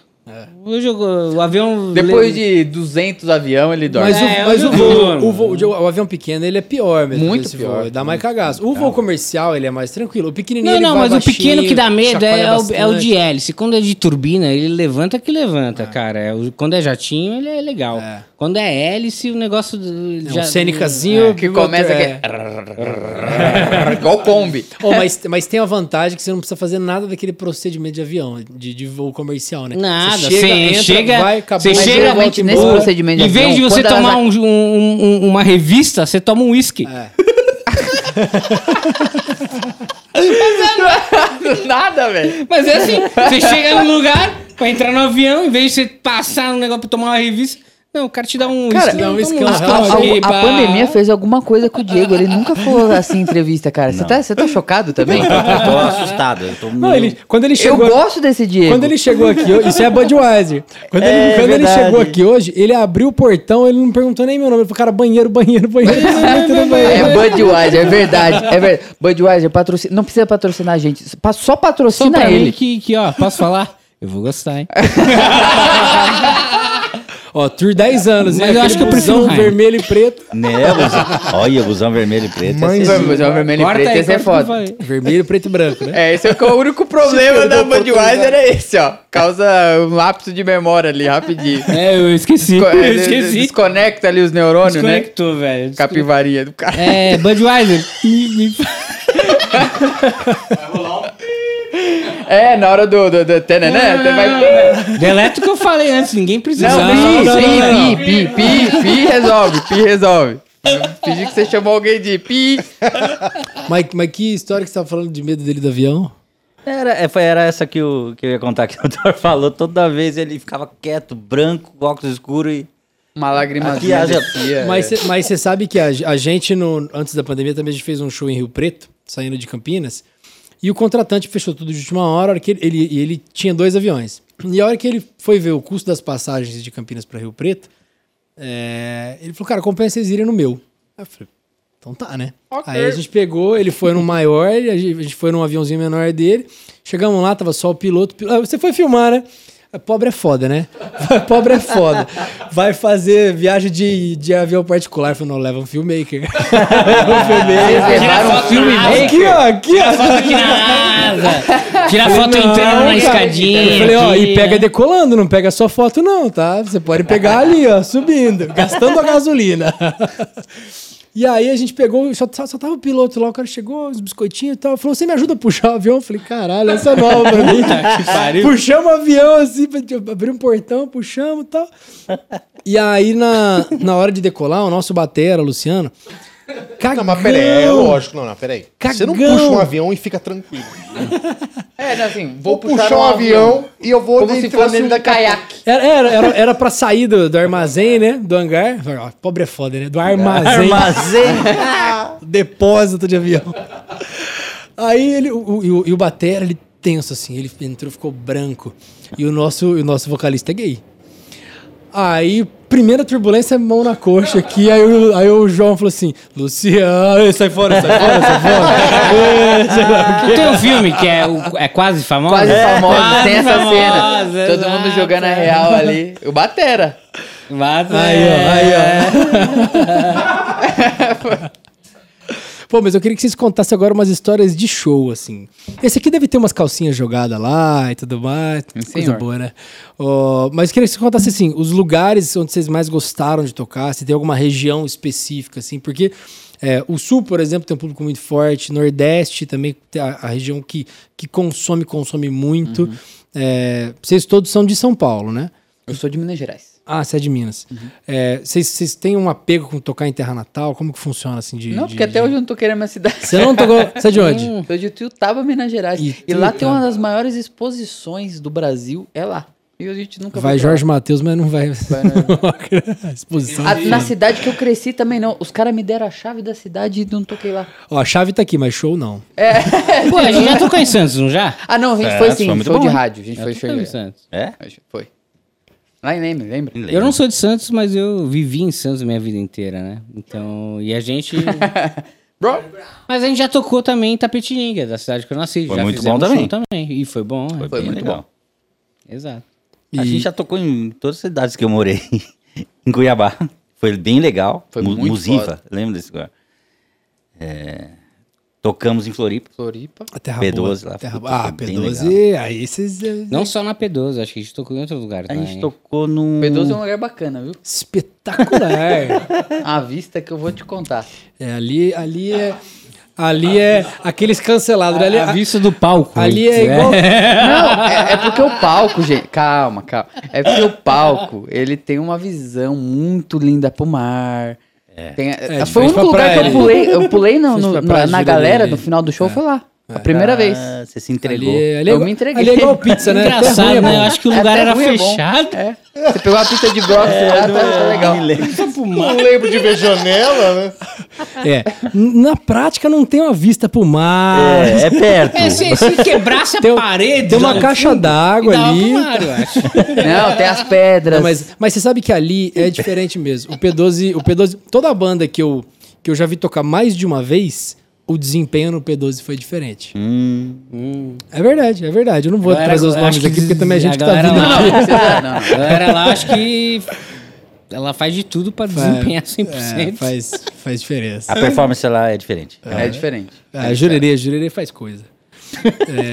Hoje o avião... Depois de 200 avião, ele dorme. Mas, É, o, mas o, voo, o, voo- o, o avião pequeno, ele é pior mesmo. Muito esse pior. Voo, dá mais cagaço. O voo comercial, ele é mais tranquilo. O pequenininho, Não, não, mas o baixinho, pequeno que dá medo é, é o, é o de hélice. Quando é de turbina, ele levanta que levanta, cara. É, o- quando é jatinho, ele é legal. É. Quando é hélice, o negócio... do- É um Cênicazinho que começa é. aqui. Igual Kombi. Oh, mas, mas tem a vantagem que você não precisa fazer nada daquele procedimento de avião, de, de voo comercial, né? Nada, Você chega, entra, chega, vai, acabou. você chega volta nesse embora. procedimento Em vez de você quando tomar elas- um- um- um- uma revista, você toma um uísque. É. Nada, velho. Mas é assim, você chega num lugar pra entrar no avião, em vez de você passar um negócio pra tomar uma revista, não, o cara te dá um Cara, dá um A, a pandemia fez alguma coisa com o Diego. Ele nunca falou assim em entrevista, cara. Você tá, você tá chocado também? Eu tô assustado. Eu tô Não, ele, quando ele Eu chegou... gosto desse Diego. Quando ele chegou aqui, isso é Budweiser. Quando, É, ele, quando ele chegou aqui hoje, ele abriu o portão, ele não perguntou nem meu nome. Ele falou, cara, banheiro, banheiro, banheiro. banheiro, no banheiro. É Budweiser, é verdade. É verdade. Budweiser patrocina, não precisa patrocinar a gente. Só Só patrocina pra ele. mim que, que, ó, posso falar? Eu vou gostar, hein? Ó, Tour 10 anos, Mas né? eu acho que eu prefiro busão Heineken. vermelho e preto. Né, busão. Olha, busão vermelho e preto. Mas- esse- Mas é o vermelho e Corta preto, aí, esse é corta que foda. Vermelho, preto e branco, né? É, esse é o único problema da Budweiser é esse, ó. Causa um lapso de memória ali, rapidinho. É, eu esqueci. Co- Eu é, des- esqueci. Desconecta ali os neurônios, né? Desconectou, velho. Capivarinha do cara. É, Budweiser. me- me- Vai rolar um É, na hora do, do, do tenené, você vai... Deleta o que eu falei antes, ninguém precisa. Não, não, não, pi, não. pi, pi, pi, pi, resolve, pi, resolve. Fingi que você chamou alguém de pi. Mas, mas que história que você tava falando de medo dele do avião? Era, é, foi- era essa que, o, que eu ia contar que o Thor falou. Toda vez ele ficava quieto, branco, com óculos escuros e. Uma lágrima descia. Mas cê- mas você sabe que a, a gente, no, antes da pandemia, também a gente fez um show em Rio Preto, saindo de Campinas, e o contratante fechou tudo de última hora, que ele, ele, e ele tinha dois aviões. E a hora que ele foi ver o custo das passagens de Campinas para Rio Preto, é, ele falou, cara, compensa vocês irem no meu. Aí eu falei, então tá, né? Aí a gente pegou, ele foi no maior, a gente foi num aviãozinho menor dele. Chegamos lá, tava só o piloto. pil- Ah, Você foi filmar, né? Pobre é foda, né? Pobre é foda. Vai fazer viagem de, de avião particular. Falei, não, leva um filmmaker. leva um filmmaker. levaram um filme Aqui, ó, aqui, ó. Foto aqui na asa. Tira foto Não, entrando na escadinha. Eu falei, ó, e pega decolando, não pega só foto, não, tá? Você pode pegar ali, ó, subindo, gastando a gasolina. E aí a gente pegou, só, só, só tava o piloto lá, o cara chegou, os biscoitinhos e tal. Falou, você me ajuda a puxar o avião? Eu falei, caralho, essa é nova pra mim. Puxamos o avião assim, abrir um portão, puxamos e tal. E aí, na, na hora de decolar, o nosso batera, Luciano, Cagão. Não, mas peraí, é lógico. Não, não, peraí. Você não Cagão. puxa um avião e fica tranquilo. É, não, assim, Vou, vou, puxar, um avião, e eu vou como se fosse nele um daqui a pouco. caiaque. Era, era, era, era pra sair do, do armazém, né? Do hangar. Pobre é foda, né? Do armazém. Armazém. depósito de avião. Aí ele, o, e o- e o Batera, ele tenso assim, ele entrou, ficou branco. E o nosso, o nosso vocalista é gay. Aí, primeira turbulência, mão na coxa aqui. Aí, o- aí o João falou assim: Luciano, sai fora, sai fora, sai fora. É. Tem um filme que é, o- é quase famoso. Quase É, famoso, quase tem essa famoso, cena. Todo mundo jogando a é. real ali. O Batera. Bate- Aí, ó, aí, ó. Pô, mas eu queria que vocês contassem agora umas histórias de show, assim. Esse aqui deve ter umas calcinhas jogadas lá e tudo mais. coisa senhor. boa, né? Ó, mas eu queria que vocês contassem, assim, os lugares onde vocês mais gostaram de tocar, se tem alguma região específica, assim, porque é, o Sul, por exemplo, tem um público muito forte, Nordeste também a, a região que, que consome, consome muito. É, vocês todos são de São Paulo, né? Eu sou de Minas Gerais. Ah, você é de Minas. É, Vocês vocês têm um apego com tocar em Terra Natal? Como que funciona assim de. Não, de- porque até de- hoje eu não tô querendo a minha cidade. Você não tocou. Você é de onde? Sou de Tuiutaba, Minas Gerais. Ih, E lá tem uma das maiores exposições do Brasil, é lá. E a gente nunca Vai foi pra Jorge Matheus, mas não vai. Vai, né? Exposição. A- na cidade que eu cresci também não. Os caras me deram a chave da cidade e não toquei lá. Ó, a chave tá aqui, mas show não. Pô, a gente já tocou em Santos, não já? Ah, não, a gente É, foi foi sim, show bom, de rádio. A gente Já foi em Santos. É? Foi. Lá em Leme, lembra? Eu não sou de Santos, mas eu vivi em Santos minha vida inteira, né? Então, e a gente... Bro, mas a gente já tocou também em Tapetininga, da cidade que eu nasci. Foi já muito bom também. também. E foi bom. Foi, é. bem muito legal. Exato. A gente já tocou em todas as cidades que eu morei. em Cuiabá. Foi bem legal. Foi Mu- muito Musiva, foda. lembra desse lugar? É, Tocamos em Floripa. Floripa. A Terra P12 boa. lá, Terra... Ah, foi bem P12, aí vocês. é Não só na P12, acho que a gente tocou em outro lugar A também. gente tocou num. P12 é um lugar bacana, viu? Espetacular. A vista que eu vou te contar. é, ali, ali é. Ali é aqueles cancelados. Ali, a, a vista do palco. ali é igual. Não, é, é porque o palco, gente. Calma, calma. É porque o palco, ele tem uma visão muito linda pro mar. Tem- É, foi o único lugar que eu pulei. Eu pulei no- no- na, na galera no final do show, foi lá. A primeira vez. Ah, você se entregou. Ali, é- ali é Eu igual- me entreguei. Ali é igual pizza, né? Engraçado, é né? Eu acho que o É, lugar era é fechado. É. Você pegou uma pizza de brócolis lá, tá, tá legal. Não lembro de ver janela, né? É. Na prática não tem uma vista pro mar. É, é perto. É, se, se quebrasse Tem- a parede... tem uma caixa d'água ali. mar, eu acho. Não, tem as pedras. Não, mas, mas você sabe que ali é diferente mesmo. O P12, o P12, toda a banda que eu, que eu já vi tocar mais de uma vez, o desempenho no P12 foi diferente. Hum, É verdade, é verdade. Eu não vou Galera, trazer os nomes aqui, porque também a gente que tá vindo lá- aqui. Não, não. A galera lá, acho que ela faz de tudo pra desempenhar 100%. É, faz, faz diferença. a performance lá é diferente. É diferente. A jurerê, a jurerê faz coisa.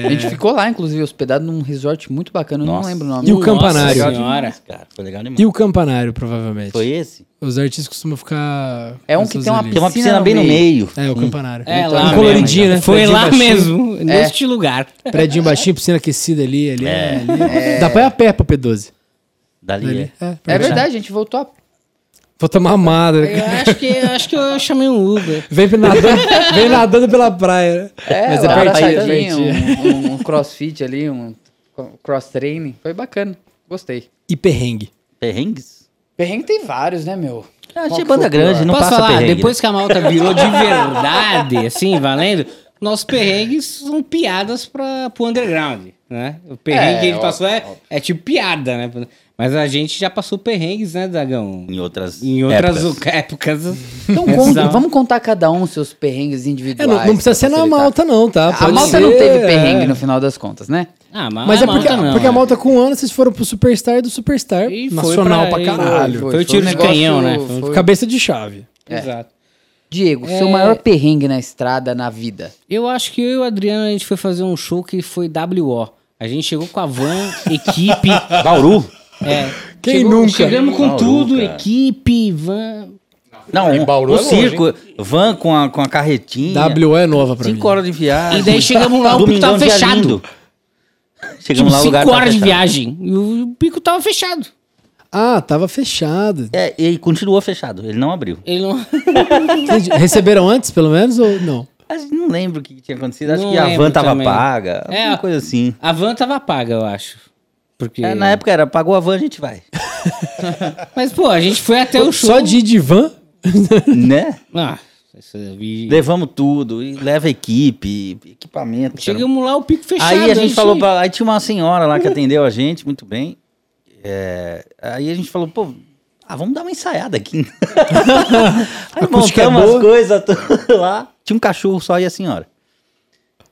A gente ficou lá, inclusive, hospedado num resort muito bacana, eu não Nossa. lembro o nome. E o campanário? Nossa senhora. Cara, foi legal demais. E o campanário, provavelmente. Foi esse? Os artistas costumam ficar. É um que tem uma. Tem uma Piscina bem no meio. É, o campanário. É Um lá coloridinho, mesmo. né? Foi lá baixinho. mesmo, neste lugar. Prédio baixinho, piscina aquecida ali. ali, ali. Dá pra ir a pé pro P12. Dali Ali. é. É, É pra- verdade, a gente voltou a... Vou tomar amada. Eu acho que, eu acho que eu chamei um Uber. Vem nadando, vem nadando pela praia. né? É, Mas uma é pertinho, um, um- um crossfit ali, um cross training. Foi bacana, gostei. E perrengue. Perrengues? Perrengue tem vários, né, meu? Ah, Qual achei banda grande, não Posso passa falar? perrengue. Depois que a malta virou de verdade, assim, valendo, nossos perrengues são piadas pra, pro underground, né? O perrengue É, que a gente passou é, é tipo piada, né? Mas a gente já passou perrengues, né, Dagão? Em outras Em outras épocas. épocas. Então, conta- vamos contar cada um seus perrengues É, individuais. não, não precisa pra ser na facilitar. malta, não, tá? A Pode malta ser, não teve é. perrengue no final das contas, né? Ah, mas, Mas a é porque, não, porque a é. malta com um ano vocês foram pro Superstar do Superstar. E foi nacional pra, e- caralho. Foi, Foi- o tiro foi de negócio- canhão, né? Foi- foi- Cabeça de chave. É. Exato. Diego, seu É. maior perrengue na estrada, na vida. Eu acho que eu e o Adriano, a gente foi fazer um show que foi WO. A gente chegou com a van, equipe. Bauru? É, Quem chegou- nunca? Chegamos com Bauru, tudo, cara. equipe, van. Não, Em Bauru o é longe, circo, van com a, com a carretinha. W é nova pra mim. Cinco horas de viagem. E daí chegamos lá, o pico tava fechado. lindo. Tipo, Chegamos lá, o lugar cinco tava horas de viagem. E o pico tava fechado. Ah, tava fechado. É, e continuou fechado, ele não abriu. Ele não. Receberam antes, pelo menos, ou não? Acho não lembro o que tinha acontecido. Acho Não que a van tava também. paga. É, alguma coisa assim. A van tava paga, eu acho. Porque... É, na época era, pagou a van, a gente vai. Mas, pô, a gente foi até o show. Só de ir de van? né? Ah, vi- Levamos tudo, e leva equipe, equipamento. cara. Chegamos lá, o pico fechado. Aí a gente isso falou, aí. pra, aí tinha uma senhora lá que atendeu a gente muito bem. É, aí a gente falou, pô, ah, vamos dar uma ensaiada aqui. aí acústica é montamos as coisas lá. Tinha um cachorro só e a senhora.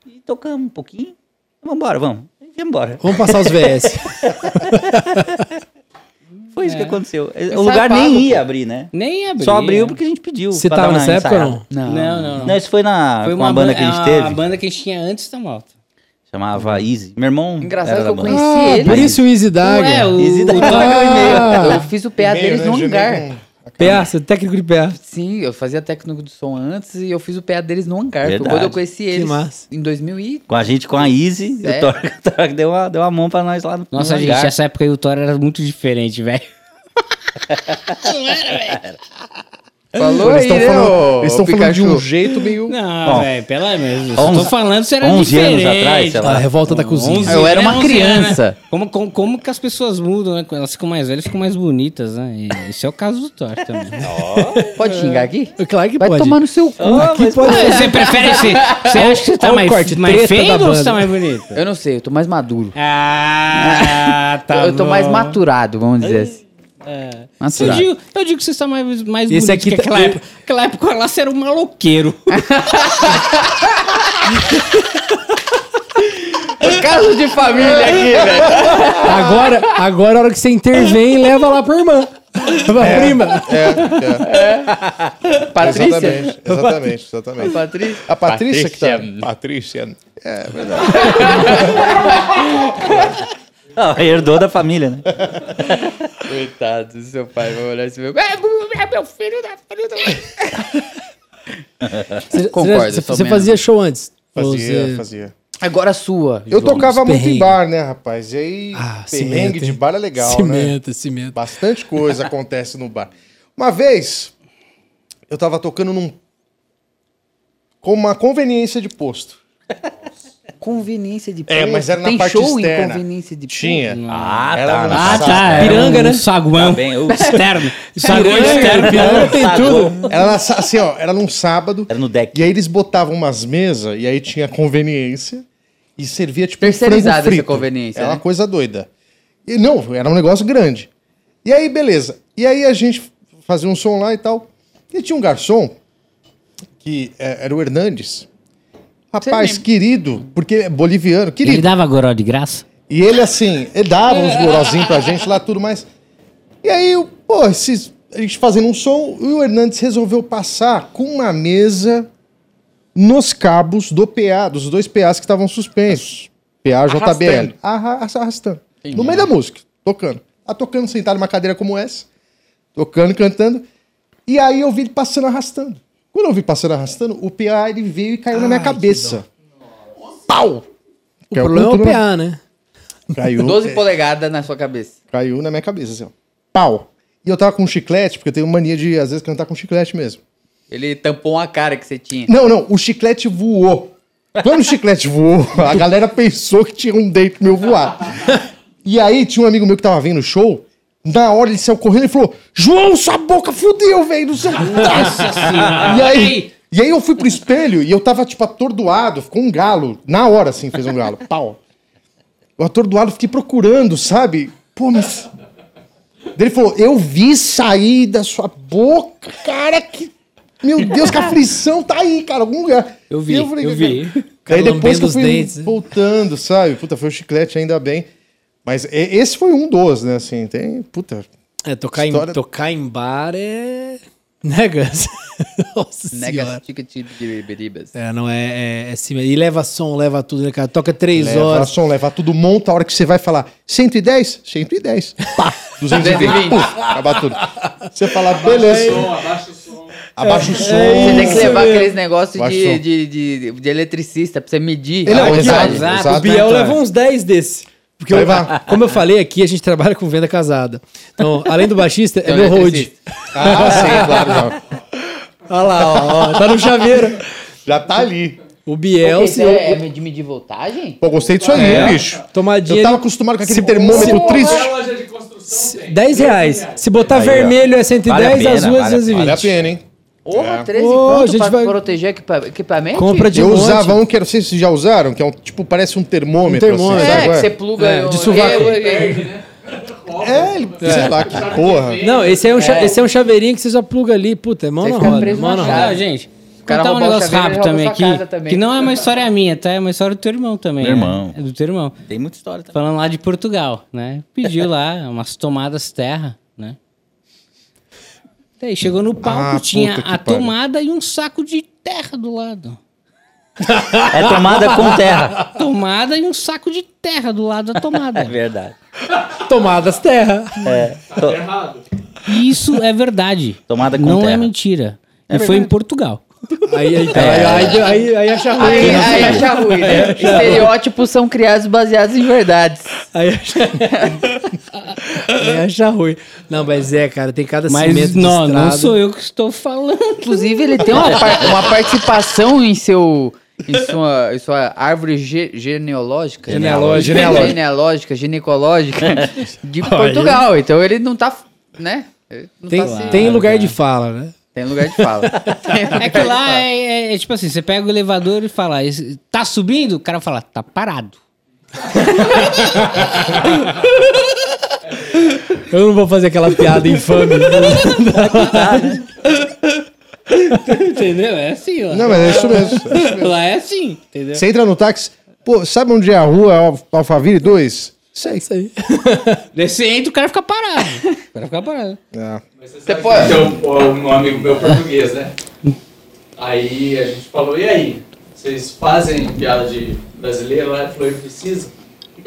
E tocamos um pouquinho. Vamos embora, vamos. E embora. Vamos passar os VS. Foi isso que aconteceu. O lugar nem ia abrir, né? Nem abriu. Só abriu porque a gente pediu. Você tava uma nessa época ou não? Não. Não, não, não. Não, isso foi na Foi com a banda que a gente teve. A banda que a gente tinha antes da malta. Chamava Easy. Meu irmão. Engraçado era que eu conheci Ah, ele. por isso o Easy Não Daga. é, o, Easy Daga. Thor- Ah, Eu fiz o PA deles né? no É técnico de PA. Sim, eu fazia técnico de som antes e eu fiz o PA deles no hangar. Verdade. quando eu conheci eles. massa. Em 2000 e... Com a gente, com a Easy. E o? Thor, o Thor deu, uma, deu uma mão pra nós lá no Nossa, no gente, hangar. essa época aí o Thor era muito diferente, velho. Falou Eles aí, estão né, falando, eles ô tão falando de um jeito meio. Não, velho. Eu só 11 tô falando se era 11 anos diferente. atrás, sei lá. A revolta da cozinha. 11, Eu era uma 11 anos, criança. né? Como, como, como que as pessoas mudam, né? Elas ficam mais velhas, ficam mais bonitas, né? E esse é o caso do Thor também. Pode xingar aqui? Claro que Vai pode. tomar no seu cu. Aqui pode. Você prefere esse. Você acha que você tá mais, corte, mais feio da ou você banda. tá mais bonito? Eu não sei, eu tô mais maduro. Ah, tá eu tô bom. mais maturado, vamos dizer assim. Eu Maturado. digo, eu digo que você está mais, mais Esse bonito aqui que tá- aquela época. Aquela época lá você era um maloqueiro. Caso de família aqui, velho. Agora, agora a hora que você intervém, leva lá pra irmã. Pra prima. É, é. Patrícia? Exatamente, exatamente, exatamente. Patrícia? A Patrícia que tá. Patrícia. É verdade. Ah, herdou da família, né? Coitado do seu pai, vai olhar esse meu. É, é meu filho da filho da. Você, Concordo, você, você fazia show antes? Fazia, você- fazia. Agora a sua. Eu João. tocava muito em bar, né, rapaz? E aí, Ah, perrengue cimento, de bar é legal, né? Cimento, cimento. Bastante coisa acontece no bar. Uma vez, eu tava tocando num. com uma conveniência de posto. Conveniência de É, posto. mas era na Tem parte show externa. em conveniência de posto? Tinha. Ah, tá. Ah, tá. era Piranga, um né? Saguão. Tá bem, ô. Externo. Saguão Piranga, externo. piranga tem tudo. Era na assim, ó, era num sábado. Era no deck. E aí eles botavam umas mesas, e aí tinha conveniência, e servia tipo um Terceirizada frango essa conveniência, Era né? uma coisa doida. E não, era um negócio grande. E aí, beleza. E aí a gente fazia um som lá e tal. E tinha um garçom, que é, era o Hernandes. Rapaz, querido, porque é boliviano, querido. Ele dava goró de graça? E ele, assim, ele dava uns gorozinhos pra gente lá, tudo mais. E aí, o- pô, esses, a gente fazendo um som, e o Hernandes resolveu passar com uma mesa nos cabos do PA, dos dois PAs que estavam suspensos. PA JBL. Arra- Arrastando. No meio da música, tocando. Tá tocando sentado numa cadeira como essa, tocando, cantando. E aí eu vi ele passando arrastando. Quando eu vi passando arrastando, o PA ele veio e caiu na minha cabeça. Pau! O problema é o PA, né? Caiu. 12 polegadas na sua cabeça. Caiu na minha cabeça, assim, ó. Pau. E eu tava com chiclete, porque eu tenho mania de, às vezes, cantar com chiclete mesmo. Ele tampou uma cara que você tinha. Não, não, o chiclete voou. Quando o chiclete voou, a galera pensou que tinha um dente meu voar. E aí tinha um amigo meu que tava vendo o show. Na hora ele saiu correndo e falou: João, sua boca fudeu, velho, no seu. e aí. E aí eu fui pro espelho e eu tava, tipo, atordoado, ficou um galo. Na hora, assim, fez um galo. Pau. Eu atordoado, fiquei procurando, sabe? Pô, mas. Daí Ele falou: Eu vi sair da sua boca, cara, que. Meu Deus, que aflição tá aí, cara, algum lugar. Eu vi, E eu falei, vi. cara, Aí depois que eu fui os dentes, voltando, sabe? Puta, foi o chiclete, ainda bem. Mas esse foi um dos, né? Assim, tem. Puta. É, tocar, História- em, tocar em bar é. Gus? Nossa Nega senhora. ticket de beribas. É, não é, é, é cima. E leva som, leva tudo, né, cara? Toca três Leva horas. som, leva tudo, monta a hora que você vai falar 110? 110. Pá, 220. 220. Puf, acaba tudo. Você fala, beleza. Som, abaixa o som. Abaixa o som. Você tem que levar aqueles negócios de, de, de, de eletricista pra você medir. Ele é a um voltagem. exato. O Exato. Biel Então, leva uns 10 desse. Porque, eu- como eu falei aqui, a gente trabalha com venda casada. Então, além do baixista, é Então, meu hold. Ah, sim, claro. Já, Olha lá, ó, ó, tá no chaveiro. já tá ali. O Biel, Esse se é, é de medir voltagem? Pô, gostei disso aí, bicho. tomadinha Eu tava acostumado com aquele Se- termômetro se- triste. Qualquer loja de construção tem. 10 reais. Se botar Aí, ó. vermelho é 110, Vale azul é vale a- 220. Vale a pena, hein? Porra, É. 13 Ô, conto a gente pra vai- proteger equipa equipamento? Compra de Eu monte. usava um que era, não sei se vocês já usaram, que é um tipo, parece um termômetro. Um termômetro. Assim, É, sabe que qual você pluga... É, de sovaco. eu- eu- É, ele, sei lá, que porra. Não, esse, é um cha- esse é um chaveirinho que você já pluga ali. Puta, é mão na roda. Mão na roda. Ah, gente, cara contar um negócio rápido também aqui. também. Que não é uma história minha, tá? É uma história do teu irmão também. Meu né? irmão. É do teu irmão. Tem muita história também. Falando lá de Portugal, né? Pediu lá umas tomadas terra, né? Daí chegou no palco, Ah, tinha a pariu. tomada e um saco de terra do lado. É tomada com terra. Tomada e um saco de terra do lado da tomada. É verdade. Tomadas terra. É. Errado. Isso é verdade. Tomada com Não é terra. mentira. e foi em Portugal. Aí, aí, aí, aí, aí, aí acha ruim. Aí, né? aí acha ruim, né? Estereótipos são criados baseados em verdades. Aí acha... aí acha ruim. Não, mas é, cara, tem cada Mas cimento de não, não sou eu que estou falando. Inclusive, ele tem uma, par- uma participação em seu. Em sua, em sua árvore ge- genealógica. Genealógica. Genealógica. Genealógica, ginecológica de Portugal. Então ele não tá. Né? Ele não Tem, tá tem lugar de fala, né? Tem lugar de fala. Lugar É que lá é, é- é tipo assim, você pega o elevador e fala, "Esse- tá subindo? O cara fala, tá parado. Eu não vou fazer aquela piada infame. Entendeu? É assim, ó. Não, mas é isso mesmo. Lá é assim, entendeu? Você entra no táxi, pô, sabe onde é a rua Al- Alphaville 2? É isso aí. Daí você entra, o cara fica parado. O cara fica parado. É. Você pode- Tem um, um amigo meu português, né? Aí a gente falou, e aí? Vocês fazem piada de brasileiro lá? Ele falou, ele precisa.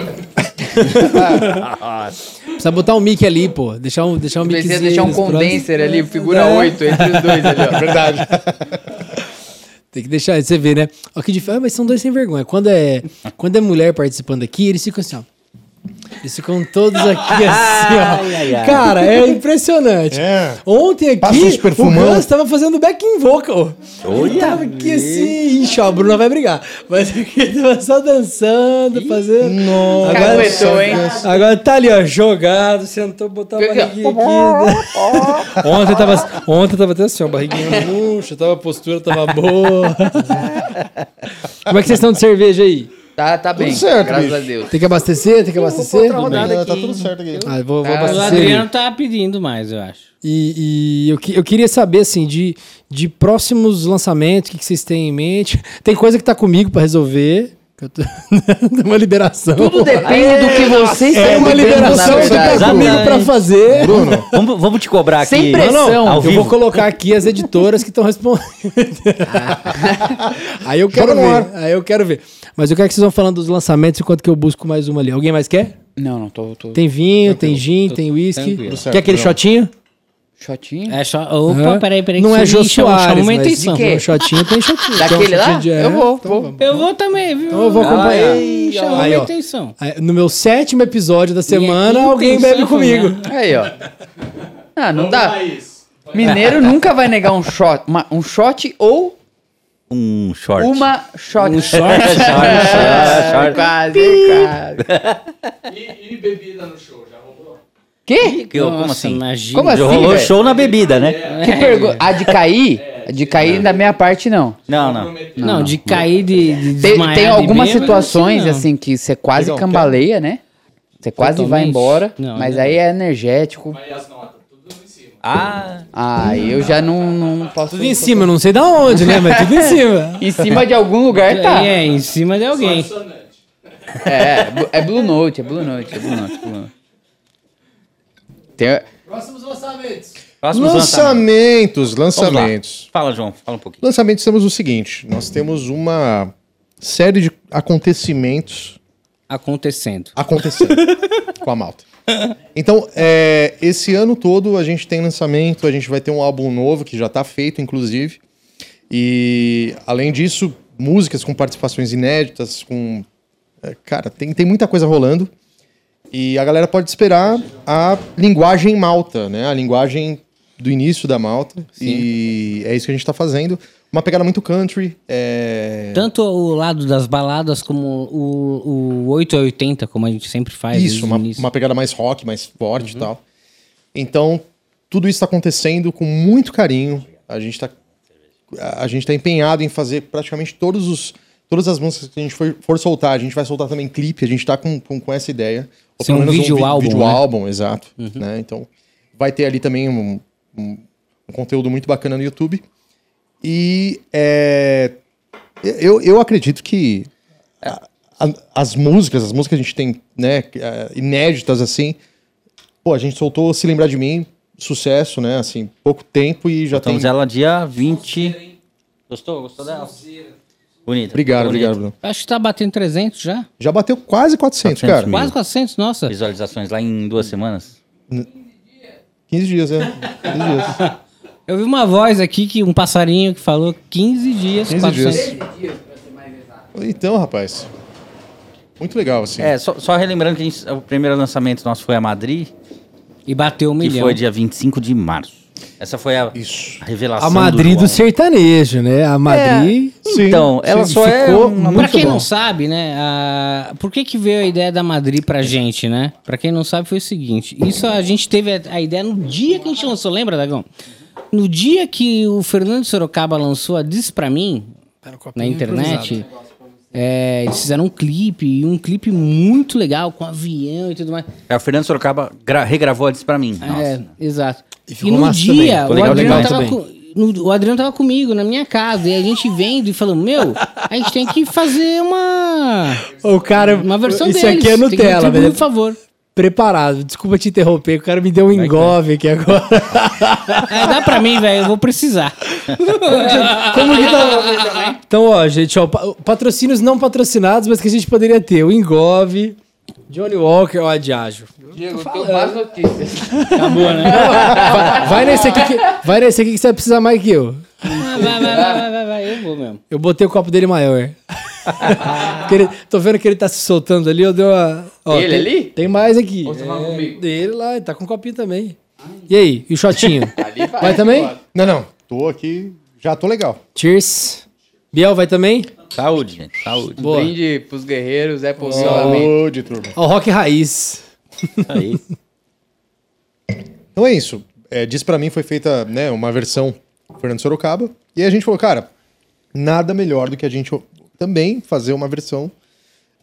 Precisa botar um mic ali, pô. Deixar um, deixar um mic. Comecei a deixar um condenser ali, figura 8 entre os dois ali, ó. Verdade. Tem que deixar, você vê, né? Ó, que difícil. Ah, mas são dois sem vergonha. Quando é, quando é mulher participando aqui, eles ficam assim, ó. Eles ficam todos aqui assim, ó. Ai, ai, ai. Cara, é impressionante. É. Ontem aqui, o. Gus tava fazendo backing vocal. Olha tava aqui assim, ixi, ó, a Bruna vai brigar. Mas aqui tava só dançando, fazendo. Nossa. Caguetou, hein? Agora tá ali, ó, jogado, sentou, botou a barriguinha aqui. ontem tava, ontem tava até assim, ó, barriguinha murcha, tava a postura, tava boa. Como é que vocês estão de cerveja aí? Tá, tá bem, certo, graças bicho. a Deus. Tem que abastecer? Tem que abastecer? Outra rodada, tá tudo certo aqui. Ah, vou, vou. O abastecer. Adriano tá pedindo mais, eu acho. E, e eu, que- eu queria saber, assim, de, de próximos lançamentos, o que, que vocês têm em mente? Tem coisa que tá comigo pra resolver. Tô- Tem uma liberação. Tudo depende do que vocês É estão uma liberação que tá comigo pra fazer. Bruno, Vamos, vamos te cobrar aqui. Sem pressão. Não, não, Ao eu vivo. vou colocar aqui as editoras que estão respondendo. aí eu quero no ver. Aí eu quero ver. Mas eu quero que vocês vão falando dos lançamentos enquanto que eu busco mais uma ali. Alguém mais quer? Não, não, tô... tô... Tem vinho, tem gin, tem whisky. tranquilo. Quer aquele Não. shotinho? Shotinho? É só. Opa, Aham. peraí, peraí. Não que é Jô Soares, chama atenção. de quê? Shotinho tem shotinho. Daquele um lá? de- Eu vou, Então vou. Eu vou também, viu? Então eu vou acompanhar. Aí, chama Aí, ó. atenção. Aí, No meu sétimo episódio da Minha semana, alguém intenção, bebe comigo. né? Aí, ó. Ah, não Vamos dá. Mineiro nunca vai negar um shot, uma- um shot ou Um short. uma shot. Um short? É, short. Quase, quase. E, e bebida no show, Que? Que- como Nossa, assim? Imagina. Como assim? Rolou velho? show na bebida, né? Que pergunta? A de cair? A de cair da minha parte, não. Não, não. Comprometeu. Não, de cair de, de Tem, tem algumas situações, não. assim, que você quase Legal, cambaleia, né? Você quase vai Totalmente? embora, Não, mas não. aí é energético. Mas as notas? Tudo em cima. Ah, Ah, eu já não, não posso... Tudo em cima, não sei da onde, né? Mas tudo em cima. Em cima de algum lugar tá. É, em cima de alguém. É, é Blue Note, é Blue Note, é Blue Note. Blue Note. Tem, Próximos lançamentos. próximos lançamentos. lançamentos. Fala, João, fala um pouquinho. Lançamentos temos o seguinte: nós temos uma série de acontecimentos Acontecendo. acontecendo com a malta. Então, é, esse ano todo a gente tem lançamento, a gente vai ter um álbum novo que já está feito, inclusive. E além disso, músicas com participações inéditas, com. é, cara, tem, tem muita coisa rolando. E a galera pode esperar a linguagem malta, né? A linguagem do início da malta. E é isso que a gente tá fazendo. Uma pegada muito country. É... Tanto o lado das baladas como o, o 8 a 80, como a gente sempre faz. Isso, uma, uma pegada mais rock, mais forte e tal. Então, tudo isso está acontecendo com muito carinho. A gente está a gente tá empenhado em fazer praticamente todos os, todas as músicas que a gente for, for soltar. A gente vai soltar também clipe, a gente está com, com, com essa ideia. Ou Ser um vídeo vi- álbum, vídeo né? álbum, exato. né? Então, vai ter ali também um, um- um conteúdo muito bacana no YouTube. E é, eu, eu acredito que a- a- as músicas, as músicas que a gente tem, né, eh, inéditas assim, pô, a gente soltou Se Lembrar de Mim, sucesso, né, assim, pouco tempo e já Estamos tem... ela dia 20. Gostou? Gostou dela? Bonita. Obrigado, bonita. obrigado, Bruno. Acho que tá batendo 300 já. Já bateu quase 400, 400 cara. mil. Quase 400, nossa. Visualizações lá em duas semanas. 15 dias, é. 15 dias. Eu vi uma voz aqui, que um passarinho que falou 15 dias, 15 400. dias. Então, rapaz, muito legal, assim. É, só, só relembrando que a gente- o primeiro lançamento nosso foi a Madrid, E bateu um que milhão. foi dia 25 de março. Essa foi a, Isso. a revelação. A Madrid do João. sertanejo, né? A Madrid. Sim. Então, ela Sim, só é ficou uma Pra quem bom. não sabe, né, a- por que que veio a ideia da Madrid pra gente, né? Pra quem não sabe, foi o seguinte, isso a gente teve a, a ideia no dia que a gente lançou, lembra, Dagão? No dia que o Fernando Sorocaba lançou a Diz Pra Mim, na internet, é, eles fizeram um clipe, e um clipe muito legal, com avião e tudo mais. É, o Fernando Sorocaba gra- regravou isso pra mim. Nossa. É, exato. E E, no massa dia, o legal, Adriano, legal com- no- o Adriano tava comigo na minha casa, e a gente vendo e falando, meu, a gente tem que fazer uma, O cara. uma versão Isso deles. aqui é Nutella, velho. Por favor. Preparado. Desculpa te interromper, o cara me deu um engove aqui agora. É, dá pra mim, velho, eu vou precisar. Como que tá? Então, ó, gente, ó, pa- patrocínios não patrocinados, mas que a gente poderia ter. O Engove, Johnny Walker, ó, a Diageo. Diego, tô mais notícias. Acabou, né? Vai, vai nesse aqui que, vai nesse aqui que você vai precisar mais que eu. Vai, vai, vai, vai, vai, vai, eu vou mesmo. Eu botei o copo dele maior. Ele- tô vendo que ele tá se soltando ali, eu dei uma. ó, Ele tem, ali? Tem mais aqui. Ou você fala comigo? Dele lá, ele tá com um copinho também. E aí, e o shotinho? Ali vai. Vai também? Não, não, tô aqui, já tô legal. Cheers. Biel vai também? Saúde, gente. Saúde. Boa. Brinde pros guerreiros, é posicionamento. Saúde, turma. Ó, o rock raiz. Aí. Então é isso. É, diz pra mim foi feita né, uma versão Fernando Sorocaba. E aí a gente falou, cara, nada melhor do que a gente também fazer uma versão.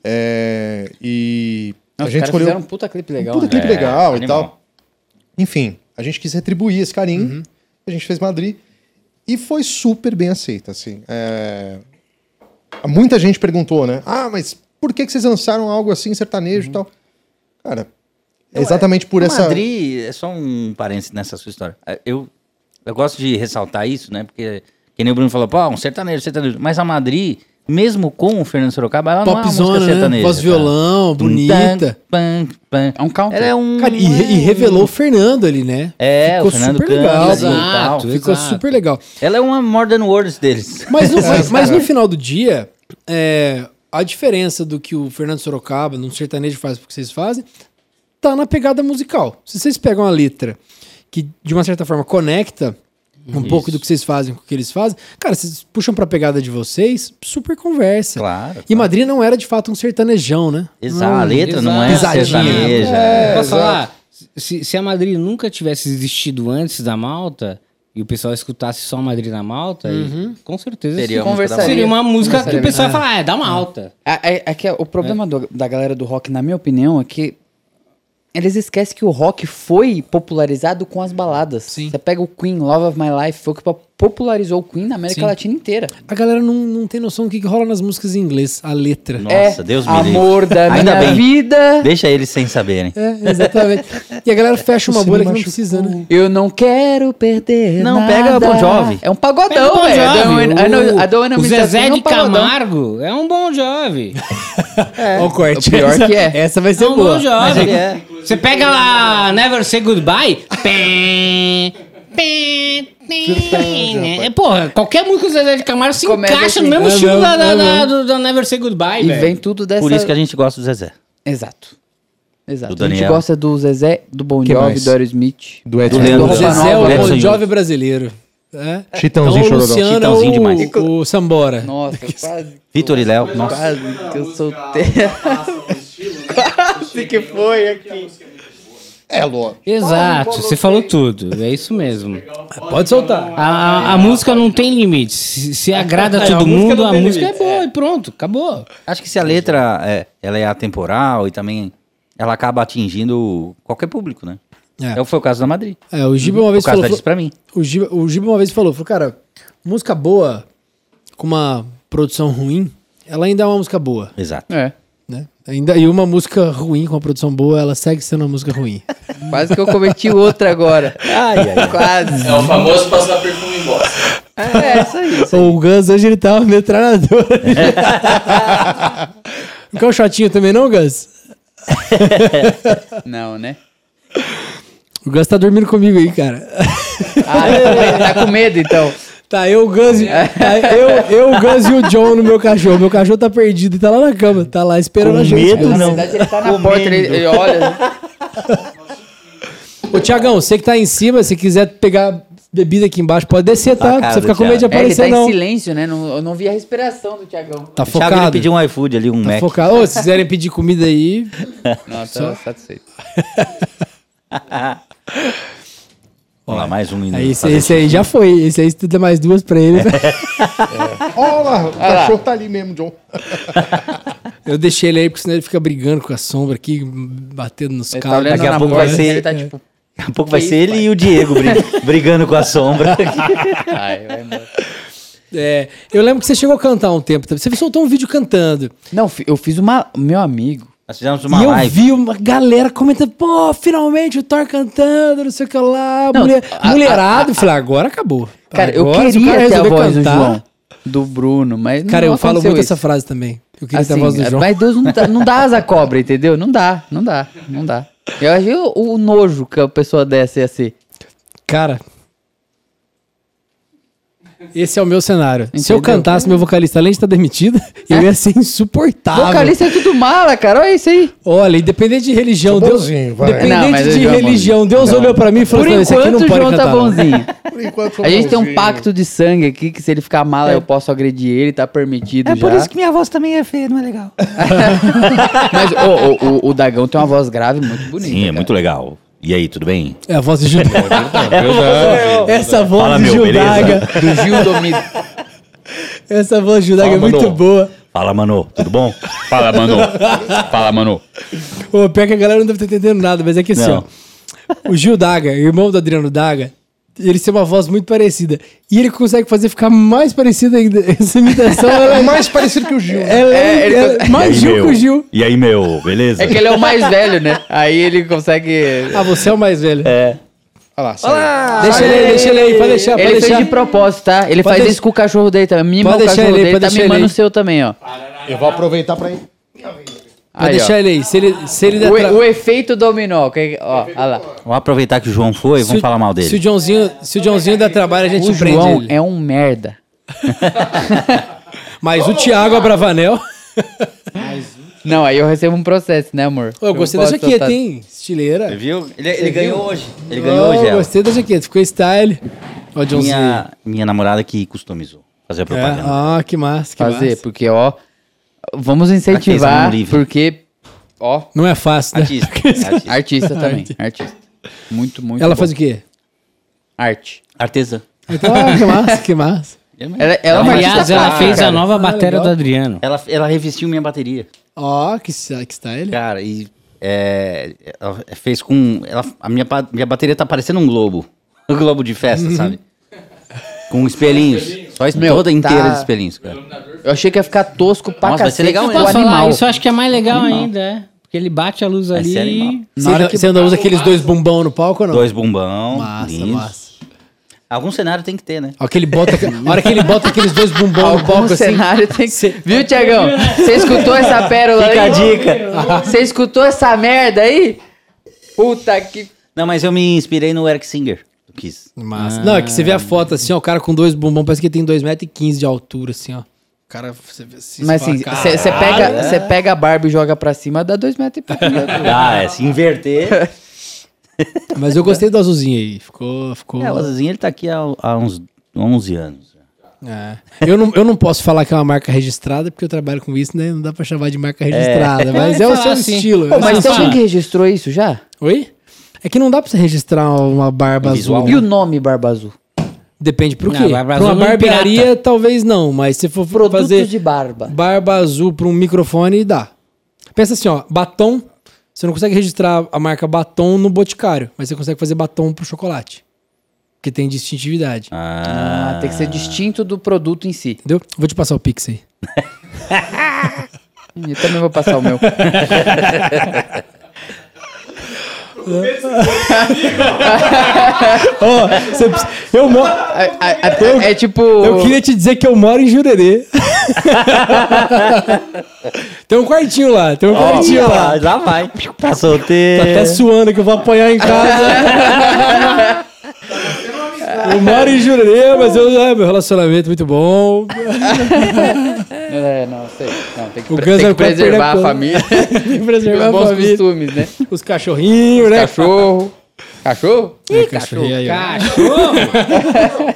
É, e Não, a gente escolheu fizeram um puta clipe legal. puta né? clipe É, legal e animal. tal. Enfim, a gente quis retribuir esse carinho. A gente fez Madrid. E foi super bem aceita, assim. É, Muita gente perguntou, né? Ah, mas por que, que vocês lançaram algo assim, sertanejo e tal? Cara, é exatamente por a essa... Madrid, é só um parênteses nessa sua história. É, Eu, eu gosto de ressaltar isso, né? Porque, que nem o Bruno falou, pô, um sertanejo, sertanejo. Mas a Madrid, mesmo com o Fernando Sorocaba, ela não é uma música Popzona, né? sertaneja. Voz cara. violão, bonita. Pam, pam. É um counter. Ela é um... Cara, e, e revelou o Fernando ali, né? É, Ficou o Fernando super canta legal. e tal. Ficou exato. super legal. Ela é uma Modern Words deles. Mas no, mas, mas no final do dia, é, a diferença do que o Fernando Sorocaba, no sertanejo, faz pro que vocês fazem, tá na pegada musical. Se vocês pegam uma letra que, de uma certa forma, conecta um pouco do que vocês fazem com o que eles fazem, cara, vocês puxam pra pegada de vocês, super conversa. Claro. E Madrid não era de fato um sertanejão, né? Exato, Não, a letra não é sertaneja. É, Posso exato. falar? Se, se a Madrid nunca tivesse existido antes da Malta e o pessoal escutasse só a Madrid na Malta, e, com certeza Seria isso seria uma música que o pessoal ia falar, ah, é da Malta. É, é- é que o problema do- da galera do rock, na minha opinião, é que eles esquecem que o rock foi popularizado com as baladas. Sim. Você pega o Queen, Love of My Life, foi o que popularizou o Queen na América Sim. Latina inteira. A galera não, não tem noção do que, que rola nas músicas em inglês, a letra. Nossa, é Deus me amor livre. da Ainda minha bem. vida. Deixa eles sem saberem. É, exatamente. E a galera fecha uma bolha que não precisa, né? Eu não quero perder Não, nada. pega Bon Jovi. É um pagodão, o Bon velho. Jovi, I don't wanna o, o Zezé é um de. Camargo é um bom jovem. Olha o corte. o pior essa, que é. Essa vai ser É um boa. bom jovem. ele é. Você pega lá Never Say Goodbye. Pé, pé, pé, é, porra, qualquer música do Zezé de Camargo se Começa encaixa assim. no mesmo É estilo da, da, é da- do, da Never Say Goodbye, E velho. vem tudo dessa... Por isso que a gente gosta do Zezé. Exato. Exato. Do a gente Daniel. gosta do Zezé, do Bon Que Jovi, mais? do Aerosmith. Do Ed Do Leandro. do Zezé é Nova, o Edson Bon Júnior. Jovi brasileiro. É. Chitãozinho então, o Chororó. Luciano Chitãozinho demais. o, o Sambora. Nossa, quase, Vitor e Léo. Nossa. quase que eu soltei. Quase que foi aqui. É, lógico. Exato, você falou tudo. É isso mesmo. Pode soltar. A, a- a música não tem limite. Se, se agrada É, todo a mundo, a música limite. é boa e pronto, acabou. Acho que se a letra é, ela é atemporal e também ela acaba atingindo qualquer público, né? É. É. Foi o caso da Madrid. É, o Giba uma O vez caso falou. da disse pra mim. O Giba, o Giba uma vez falou, falou, cara, música boa com uma produção ruim, ela ainda é uma música boa, Exato. É. Ainda, e uma música ruim com uma produção boa, ela segue sendo uma música ruim. Quase que eu cometi outra agora. Ai, ai. Quase. É o famoso passar perfume em bosta. É, isso aí. Isso aí. o Gus hoje ele tá uma metralhadora. não quer um shotinho também não, Gus? Não, né? O Gus tá dormindo comigo aí, cara. Ah, tá com medo então. Tá, eu, o Gus, e- tá, eu, eu, o e o John no meu cachorro. Meu cachorro tá perdido e tá lá na cama. Tá lá esperando Com a gente. medo, Na não. verdade, ele tá na Comendo. porta, ele, ele olha. Ô, Tiagão, você que tá em cima, se quiser pegar bebida aqui embaixo, pode descer, tá? Não cara precisa ficar com medo de É, ele aparecer, tá em não. silêncio, né? Não, eu não vi a respiração do Tiagão. Tá O Thiago focado. pediu um iFood ali, um Tá Mac. focado. Ô, se quiserem pedir comida aí, Não, tá satisfeito. Vamos lá, mais um indo aí esse, esse aí já foi. Esse aí, der mais duas pra ele. Olha lá, o cachorro tá ali mesmo, John. eu deixei ele aí, porque senão ele fica brigando com a sombra aqui, batendo nos Ele tá cabos. olhando Daqui a na pouco porta, vai ser- ele tá tipo... Daqui a pouco vai Que ser ele e o Diego bri- brigando com a sombra. Ai, vai embora. É, eu lembro que você chegou a cantar um tempo. Você soltou um vídeo cantando. Não, fi- eu fiz uma... Meu amigo... Nós fizemos uma e eu live. vi uma galera comentando, pô, finalmente o Thor cantando, não sei o que lá. Não, mulher, a- mulherado. eu falei, agora acabou. Cara, eu Agora, cara queria ter a voz do João. Do Bruno, mas não Cara, eu falo muito isso. essa frase também. Eu queria ter a Assim, voz do João. Mas Deus não dá, não dá asa cobra, entendeu? Não dá, não dá, não dá. Eu achei o, o nojo que a pessoa dessa ia ser. Cara. Esse é o meu cenário. Se eu Entendeu? cantasse, meu vocalista, além de estar demitido, eu ia ser insuportável. Vocalista é tudo mala, cara. Olha isso aí. Olha, independente de religião, Deus. bonzinho, vai. Independente Não, de João é religião, bonzinho. Deus olhou pra mim e falou: Por "Não, esse aqui enquanto não o pode João cantar. tá não." bonzinho. Por enquanto, A gente tem um bonzinho. pacto de sangue aqui que se ele ficar mala eu posso agredir ele, tá permitido É já. por isso que minha voz também é feia, não é legal. Mas ô, ô, o, o Dagão tem uma voz grave muito bonita. Sim, é cara. muito legal. E aí, tudo bem? É a voz de Gil. Essa voz Fala, de meu, Gildaga. Do Gil Domido. Essa voz de Gildaga é Fala, muito Manu. boa. Fala, mano, tudo bom? Fala, mano. Fala, mano. Ô, pior que a galera não deve estar entendendo nada, mas é que assim, Não. ó. O Gil Daga, irmão do Adriano Daga, ele tem uma voz muito parecida. E ele consegue fazer ficar mais parecida ainda. Essa imitação, ela É é, mais parecido que o Gil. né? ela é- É, ele- ela é mais aí, Gil meu? que o Gil. E aí, meu, beleza? É que ele é o mais velho, né? Aí ele consegue. Ah, você é o mais velho. É. Olha lá, saiu. Deixa ele aí, deixa ele aí, pode deixar, pode Ele deixar. fez de propósito, tá? Ele Pode faz deix- isso com o cachorro dele também. Mima Pode o deixar cachorro ele dele, pode tá deixar ele mimando o seu também, ó. Eu vou aproveitar pra ir. Aí, deixar ó. ele aí. Se ele, se ele der O, tra- o efeito dominó. que- ó, olha lá. Vamos aproveitar que o João foi, se vamos o- falar mal Se o dele. Joãozinho, se o Joãozinho der trabalho, a gente O prende João ele. é um merda. Mas o Thiago Abravanel. Não, aí eu recebo um processo, né, amor? Ô, eu gostei da jaqueta, soltar- hein? Estileira. Você viu? Ele, Você ele ganhou viu? hoje. Ele ganhou hoje, Ô, ela. Gostei da jaqueta, ficou style. Ó, o Joãozinho. Minha, minha namorada que customizou. Fazer a É, propaganda. ah, que massa, que Fazer, massa. porque, ó, vamos incentivar, porque, ó, Não é fácil, né? Artista. artista. artista também, artista. Muito, muito Ela bom. faz o quê? Arte. Artesã. Então, ah, que massa, que massa. Ela, ela é uma Aliás, artista ela fez a cara. nova Ah, bateria legal. do Adriano. Ela, ela revestiu minha bateria. Ó, que, sa- que style. Cara, e é, ela fez com. Ela, a minha, minha bateria tá parecendo um globo. Um globo de festa, sabe? Com espelhinhos. Só es- Meu, toda tá- inteira de espelhinhos, cara. Eu achei que ia ficar tosco pra Nossa, vai ser cacete legal o mesmo. Posso falar? animal. Isso eu acho que é mais legal ainda, é. Porque ele bate a luz ser ali. animal. Você, Na hora ainda, que- você ainda usa aqueles dois bumbão no palco ou não? Dois bumbão. Massa, lindos. massa. Algum cenário tem que ter, né? Ó, que ele bota, a hora que ele bota aqueles dois bumbão no Algum palco assim. cenário tem que... Viu, Tiagão? Você escutou essa pérola Fica aí? a dica. Você escutou essa merda aí? Puta que... Não, mas eu me inspirei no Eric Singer. Do Kiss. Massa. Não, é que você vê a foto assim, ó, o cara com dois bumbão, parece que tem 2,15 metros de altura, assim, ó. cara se, se Mas assim, você pega, cê pega a barba e joga pra cima, dá dois metros e pouco. Ah, é, se inverter. Mas eu gostei do azulzinho aí. Ficou. ficou... é, o Azulzinho ele tá aqui há, há uns 11 anos. É. Eu, não, eu não posso falar que é uma marca registrada, porque eu trabalho com isso, né? Não dá pra chamar de marca registrada. Mas é o seu assim. estilo. Pô, é mas tem alguém que registrou isso já? Oi? É que não dá pra você registrar uma barba azul. visual. né? E o nome Barba Azul? Depende pro Não, quê. barba pra uma azul é barbearia, talvez não. Mas se for Produtos fazer de barba. barba azul pra um microfone, dá. Pensa assim, ó. Batom. Você não consegue registrar a marca batom no boticário. Mas você consegue fazer batom pro chocolate. Porque tem distintividade. Ah, tem que ser distinto do produto em si. Entendeu? Vou te passar o Pix aí. Eu também vou passar o meu. Ó, você precisa- eu, mo- É, é- é- é tipo. eu queria te dizer que eu moro em Jurerê. tem um quartinho lá, tem um quartinho lá. Ah, já vai. Tá Tá solteiro. até suando que eu vou apanhar em casa. eu moro em Jurerê, mas eu, ah, meu relacionamento é muito bom. É, não, sei. Não, tem que, pre- Guns tem que preservar a família. Tem que preservar Os a bons família. costumes, né? Os cachorrinhos, né? Cachorro. Cachorro? É, cachorrinho aí. Cachorro!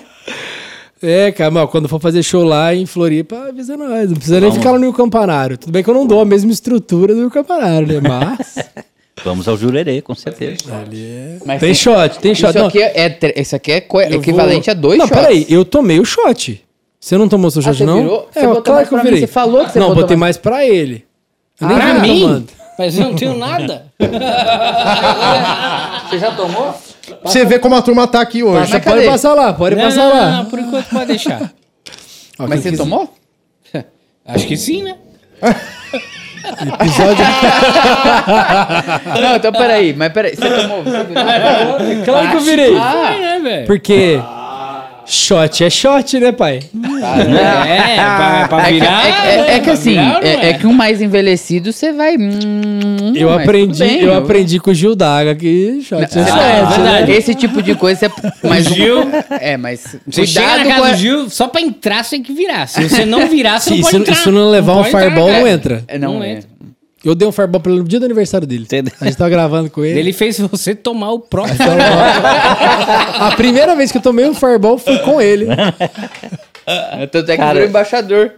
É, cara, mas quando for fazer show lá em Floripa, avisa nós. Não precisa nem ficar no Rio Campanário. Tudo bem que eu não dou a mesma estrutura do Rio Campanário, né? Mas. Vamos ao Jurerê, com certeza. Mas tem shot, tem shot. Isso Não, aqui é, é isso aqui é equivalente vou- a dois Não, shots. peraí, eu tomei o shot. Você não tomou seu Ah, shot, não? virou? Você É, botou claro mais que eu pra mim, virei. você falou que você Não, botou botei mais- mais pra ele. Eu nem pra mim? tomando. Mas eu não tenho nada. Você já tomou? Você vê como a turma tá aqui hoje. Cadê? pode passar lá, pode Não, passar não, lá. não, por enquanto pode deixar. Ó, Mas você quiser- tomou? Acho que sim, né? Episódio... Não, então peraí. Mas peraí, você tomou? Você virou? claro que eu virei. Ah, né, velho? Porque shot é shot, né, pai? É, pra, pra É que, virar. é, é- é que pra assim, virar, não é, é que um mais envelhecido você vai. hum, Eu mas aprendi, bem, eu aprendi com o Gil Daga que shot é Ah, shot. é né? verdade. Esse tipo de coisa é. Mas O Gil- É, mas. Você chega na cuidado casa a- do Gil, só pra entrar você tem que virar. Se você não virar, você Se não pode isso, entrar. isso não levar um pode entrar, fireball, cara. não entra. É, Não, Não é. entra. Eu dei um fireball pra ele no dia do aniversário dele. Entendeu? A gente tava gravando com ele. Ele fez você tomar o próprio. A primeira vez que eu tomei um fireball foi com ele. Tanto é que Cara- virou embaixador.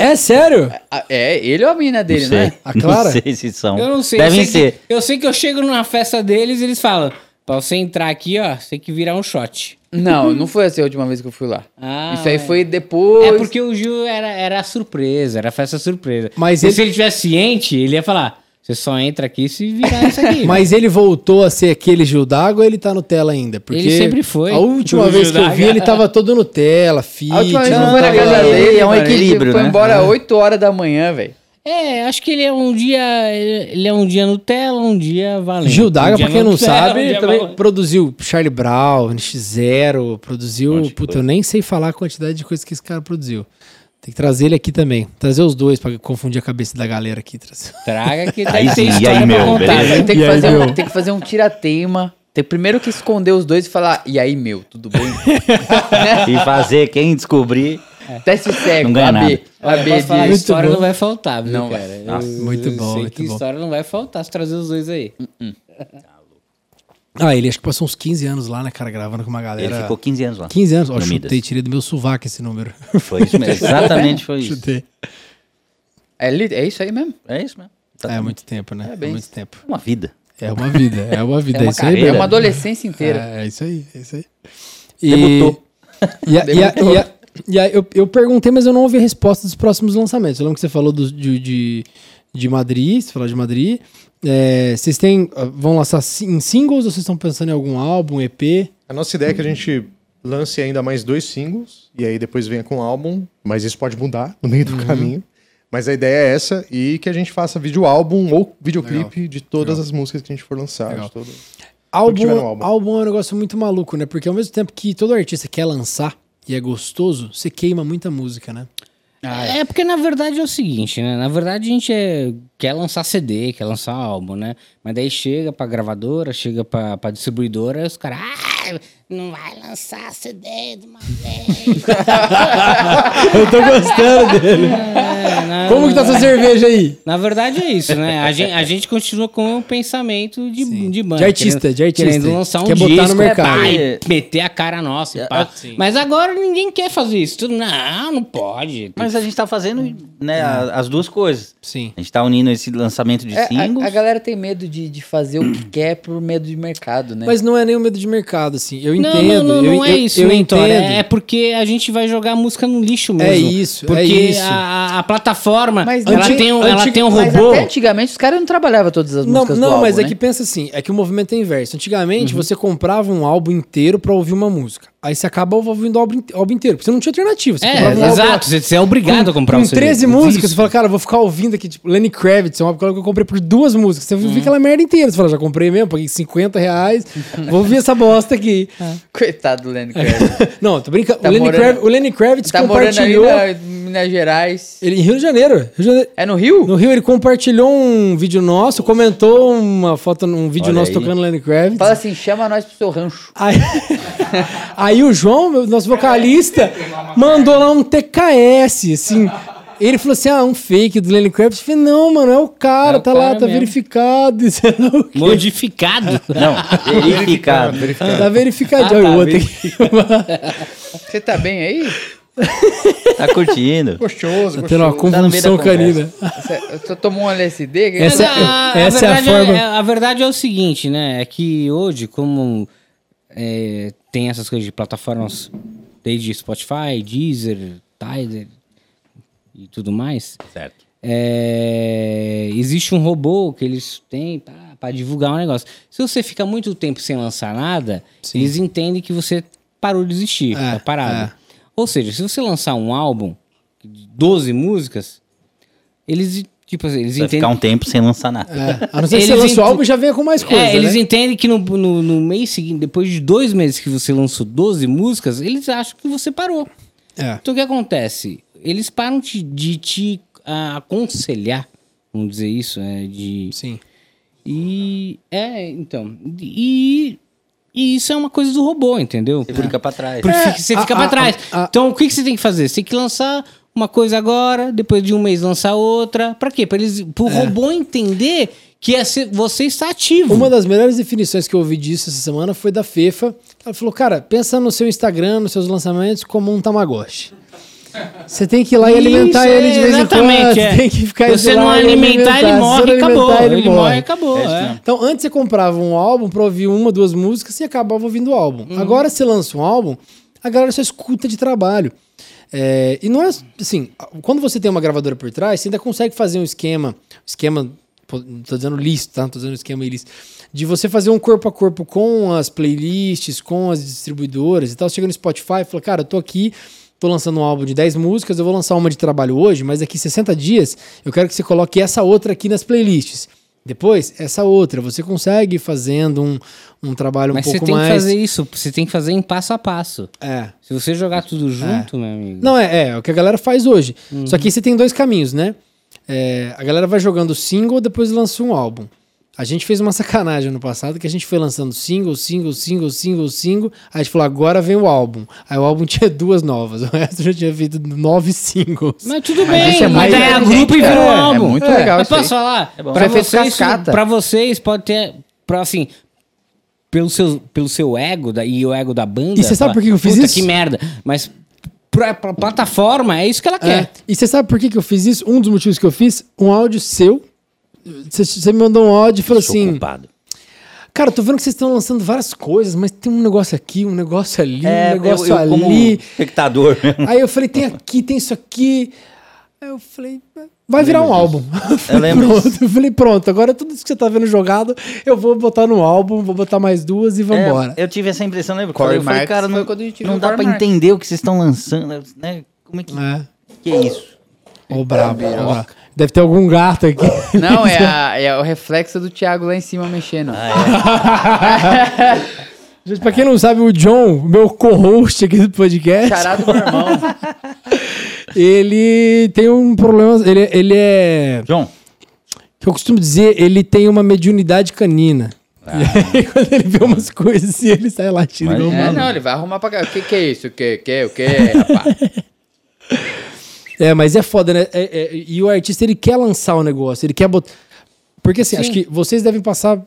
É sério? É, ele ou a mina Não dele, sei. né? A Clara? é Não sei se são. Eu não sei. Devem eu sei ser. Que, eu sei que eu chego numa festa deles e eles falam: pra você entrar aqui, ó, você tem que virar um shot. Não, não foi essa a última vez que eu fui lá. Ah, Isso aí é. foi depois. É porque o Gil era, era surpresa, era festa surpresa. Mas ele- se ele tivesse ciente, ele ia falar: você só entra aqui se virar isso aqui. Mas ele voltou a ser aquele Gil Daga ou ele tá Nutella ainda? Porque Ele sempre foi. A última O vez Gil que eu vi, ele tava todo Nutella, fit. A última vez que eu não fui na tava- casa dele, é um mano, ele equilíbrio, foi né? embora 8 horas da manhã, velho. É, acho que ele é um dia. Ele é um dia Nutella, um dia valendo. Gil Daga, um dia pra quem não Nutella, sabe, um também valendo. produziu Charlie Brown, NX0, produziu. monte de Puta, coisa. eu nem sei falar a quantidade de coisas que esse cara produziu. Tem que trazer ele aqui também. Trazer os dois pra confundir a cabeça da galera aqui. Traga que Aí deve ter sim, e aí, pra meu, contar. beleza? né? Tem que, E aí, fazer um, meu? tem que fazer um tirateima. Tem primeiro que esconder os dois e falar, e aí, meu, tudo bem? E fazer quem descobrir. Teste cego, Não ganha AB. Olha, AB falar, de... História bom. não vai faltar, viu, Não cara? vai. Nossa, Eu- muito eu bom, sei muito que bom. história não vai faltar se trazer os dois aí. Ah, ele acho que passou uns 15 anos lá, né, cara, gravando com uma galera. Ele ficou 15 anos lá. 15 anos? Ó, No chutei, Midas. tirei do meu sovaco esse número. Foi isso mesmo. Exatamente foi isso. chutei. É, é isso aí mesmo? É isso mesmo. É Exatamente. muito tempo, né? É Parabéns. muito tempo. Uma vida. É uma vida, é uma vida. É uma isso aí, é uma adolescência inteira. É, é isso aí, é isso aí. E, Debutou. E, a- e, a- e, a- e a- eu, eu perguntei, mas eu não ouvi a resposta dos próximos lançamentos. Eu lembro que você falou do- de, de, de Madrid, você falou de Madrid. É, vocês têm, ah, vão lançar em singles ou vocês estão pensando em algum álbum, EP? A nossa ideia é que a gente lance ainda mais dois singles e aí depois venha com um álbum, mas isso pode mudar no meio do caminho. Mas a ideia é essa e que a gente faça vídeo álbum ou videoclipe de todas as músicas que a gente for lançar. Legal. Álbum, álbum. álbum é um negócio muito maluco, né? Porque ao mesmo tempo que todo artista quer lançar e é gostoso, você queima muita música, né? É porque na verdade é o seguinte, né? Na verdade a gente é- quer lançar CD, quer lançar álbum, né? Mas daí chega pra gravadora, chega pra, pra distribuidora, os caras. Ah, não vai lançar CD de uma vez. Eu tô gostando dele. É, na- Como que tá essa cerveja aí? Na verdade é isso, né? A gente, a gente continua com o pensamento de, de banda. De artista, querendo- de artista. Querendo lançar um Quer botar no disco, mercado. pá, e meter a cara nossa. pá. Sim. Mas agora ninguém quer fazer isso. Tudo, não, não pode. Mas a gente tá fazendo né, a- as duas coisas. Sim. A gente tá unindo esse lançamento de É, singles. a, a galera tem medo de, de fazer o que quer por medo de mercado, né? Mas não é nem o medo de mercado, assim. Eu entendo. não, não, eu, não é eu- isso, eu Mentor. entendo. É porque a gente vai jogar música no lixo mesmo. É isso, é Porque isso. A, a- plataforma, Mas ela, anti- tem um, ela tem um Mas robô. até antigamente os caras não trabalhavam todas as Não, músicas não do mas álbum, é né? que pensa assim, é que o movimento é inverso. Antigamente Uhum. você comprava um álbum inteiro pra ouvir uma música. Aí você acaba ouvindo o álbum, inte- álbum inteiro, porque você não tinha alternativa. Você É, um álbum- exato. Você, você é obrigado a comprar com um CD. 13 músicas, Isso. você fala, cara, eu vou ficar ouvindo aqui, tipo, Lenny Kravitz, é uma época que eu comprei por duas músicas. Você Uhum. fica aquela merda inteira. Você fala, já comprei mesmo, paguei 50 reais, vou ouvir essa bosta aqui. Coitado do Lenny Kravitz. Não, tô brincando. Tá o, Lenny morando- Krav- o Lenny Kravitz tá morando ali compartilhou. na Minas Gerais. Ele em Rio de Janeiro. Rio de Janeiro. É no Rio? No Rio ele compartilhou um vídeo nosso, comentou uma foto, um vídeo Olha nosso aí. tocando Lenny Kravitz. Fala assim, chama nós pro seu rancho. Aí, aí o João, nosso vocalista, mandou lá um TKS, assim. Ele falou assim: ah, um fake do Lenny Kravitz. Eu falei, não, mano, é o cara, É o tá lá, cara tá mesmo. verificado. lá o quê. Modificado. Não, verificado. Tá verificadinho. Ah, tá, o outro aqui. Você tá bem aí? Tá curtindo. Gostoso, Tá tendo uma gostoso. Tá convulsão canina. Você, tomou um LSD? Que- Essa- a, essa é a verdade forma- a verdade é o seguinte, né? É que hoje, como é, tem essas coisas de plataformas desde Spotify, Deezer, Tidal e tudo mais, Certo. é, existe um robô que eles têm para divulgar um negócio. Se você fica muito tempo sem lançar nada, eles entendem que você parou de existir, É, tá parado. é. Ou seja, se você lançar um álbum de 12 músicas, eles, tipo assim, eles Vai entendem... ficar um tempo sem lançar nada. É, a não ser que você Eles o ent- álbum e já venha com mais coisa. É, eles né? entendem que no, no, no mês seguinte, depois de dois meses que você lançou 12 músicas, eles acham que você parou. É. Então o que acontece? Eles param de, de te ah, aconselhar, vamos dizer isso, é, de... Sim. E... É, então... E... E isso é uma coisa do robô, entendeu? Você fica pra trás. Fica- você a- fica a- pra trás. a- a- Então, o que, que você tem que fazer? Você tem que lançar uma coisa agora, depois de um mês lançar outra. Pra quê? Pra eles, pro robô entender que é ser- você está ativo. Uma das melhores definições que eu ouvi disso essa semana foi da Fefa. Ela falou, cara, pensa no seu Instagram, nos seus lançamentos, como um Tamagotchi. Você tem que ir lá e alimentar Isso, ele de vez em quando. é. Você tem que ficar você não alimentar, ele Se morre você e não acabou. alimentar, Ele, morre e acabou. É é. Então, antes você comprava um álbum pra ouvir uma, duas músicas e acabava ouvindo o álbum. Uhum. Agora você lança um álbum, a galera só escuta de trabalho. É, e não é assim, quando você tem uma gravadora por trás, você ainda consegue fazer um esquema, esquema, tô dizendo listo, tá? Não tô dizendo esquema listo, de você fazer um corpo a corpo com as playlists, com as distribuidoras e tal. Você chega no Spotify e fala, cara, eu tô aqui, tô lançando um álbum de 10 músicas, eu vou lançar uma de trabalho hoje, mas daqui 60 dias eu quero que você coloque essa outra aqui nas playlists. Depois, essa outra. Você consegue ir fazendo um, um trabalho Mas um você pouco tem mais. que fazer isso, você tem que fazer em passo a passo. É. Se você jogar tudo junto, meu amigo. Não, é, é, o que a galera faz hoje. Uhum. Só que você tem dois caminhos, né? É, a galera vai jogando single, depois lança um álbum. A gente fez uma sacanagem no passado que a gente foi lançando single, single, single, single, single. Aí a gente falou, agora vem o álbum. Aí o álbum tinha duas novas, o resto já tinha feito nove singles. Mas tudo bem, é mas muito aí a inteligente, grupo e virou É álbum. muito legal Mas posso falar? É bom. Pra, vocês, cascata. pra vocês pode ter, pra, assim, pelo seu, pelo seu ego da, e o ego da banda. E você sabe por que eu fiz "Puta, isso?" que merda. Mas pra, pra plataforma é isso que ela É. quer. E você sabe por que, que eu fiz isso? Um dos motivos que eu fiz, um áudio seu. Você, me mandou um áudio e falou Sou assim: culpado. Cara, tô vendo que vocês estão lançando várias coisas, mas tem um negócio aqui, um negócio ali, É, um negócio eu, eu como ali. espectador. Aí eu falei, tem aqui, tem isso aqui. Aí eu falei, vai virar um álbum. Eu falei, lembro pronto. Eu falei, pronto, agora tudo isso que você tá vendo jogado, eu vou botar no álbum, vou botar mais duas e vambora. É, eu tive essa impressão, lembra? Corey eu falei, Marx cara, não, não dá Marx. entender o que vocês estão lançando, né? Como é que, É. que é isso? Ô, brabo. Deve ter algum gato aqui. Não, é, a- é o reflexo do Thiago lá em cima mexendo. Gente, pra quem não sabe, o John, meu co-host aqui do podcast, Charado do meu irmão. ele tem um problema. Ele, ele é. John, que eu costumo dizer, ele tem uma mediunidade canina. E aí, quando ele vê umas coisas assim, ele sai latindo Mas- É, não, ele vai arrumar pra cá. O que, que é isso? O que, que, o que, rapaz? É, mas é foda, né? É- é- e o artista, ele quer lançar o negócio, ele quer botar... Porque assim, acho que vocês devem passar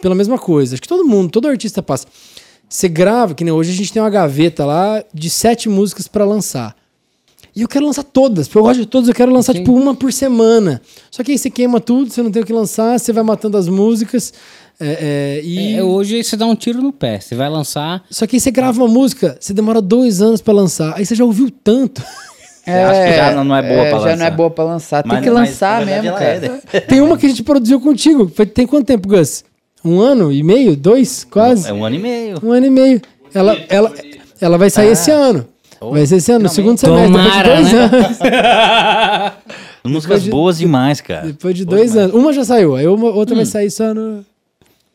pela mesma coisa. Acho que todo mundo, todo artista passa. Você grava, que nem hoje a gente tem uma gaveta lá de sete músicas pra lançar. E eu quero lançar todas, porque eu gosto de todas, eu quero lançar tipo uma por semana. Só que aí você queima tudo, você não tem o que lançar, você vai matando as músicas. é, é, e... É, hoje você dá um tiro no pé. Você vai lançar. Só que aí você grava uma música, você demora dois anos pra lançar. Aí você já ouviu tanto. acha que já não é boa pra Já lançar. não é boa pra lançar. Tem Mas- que lançar verdade, mesmo, é, cara. né? Tem uma que a gente produziu contigo. Foi- Tem quanto tempo, Gus? Um ano e meio? Dois? Quase? É um ano e meio. Um ano e meio. Ela, ela, ela vai sair esse ano. Vai ser esse ano, no segundo semestre, Tomara, depois de dois né? anos. Músicas de- boas demais, cara. Depois de dois anos. Uma já saiu, aí uma, outra vai sair só no.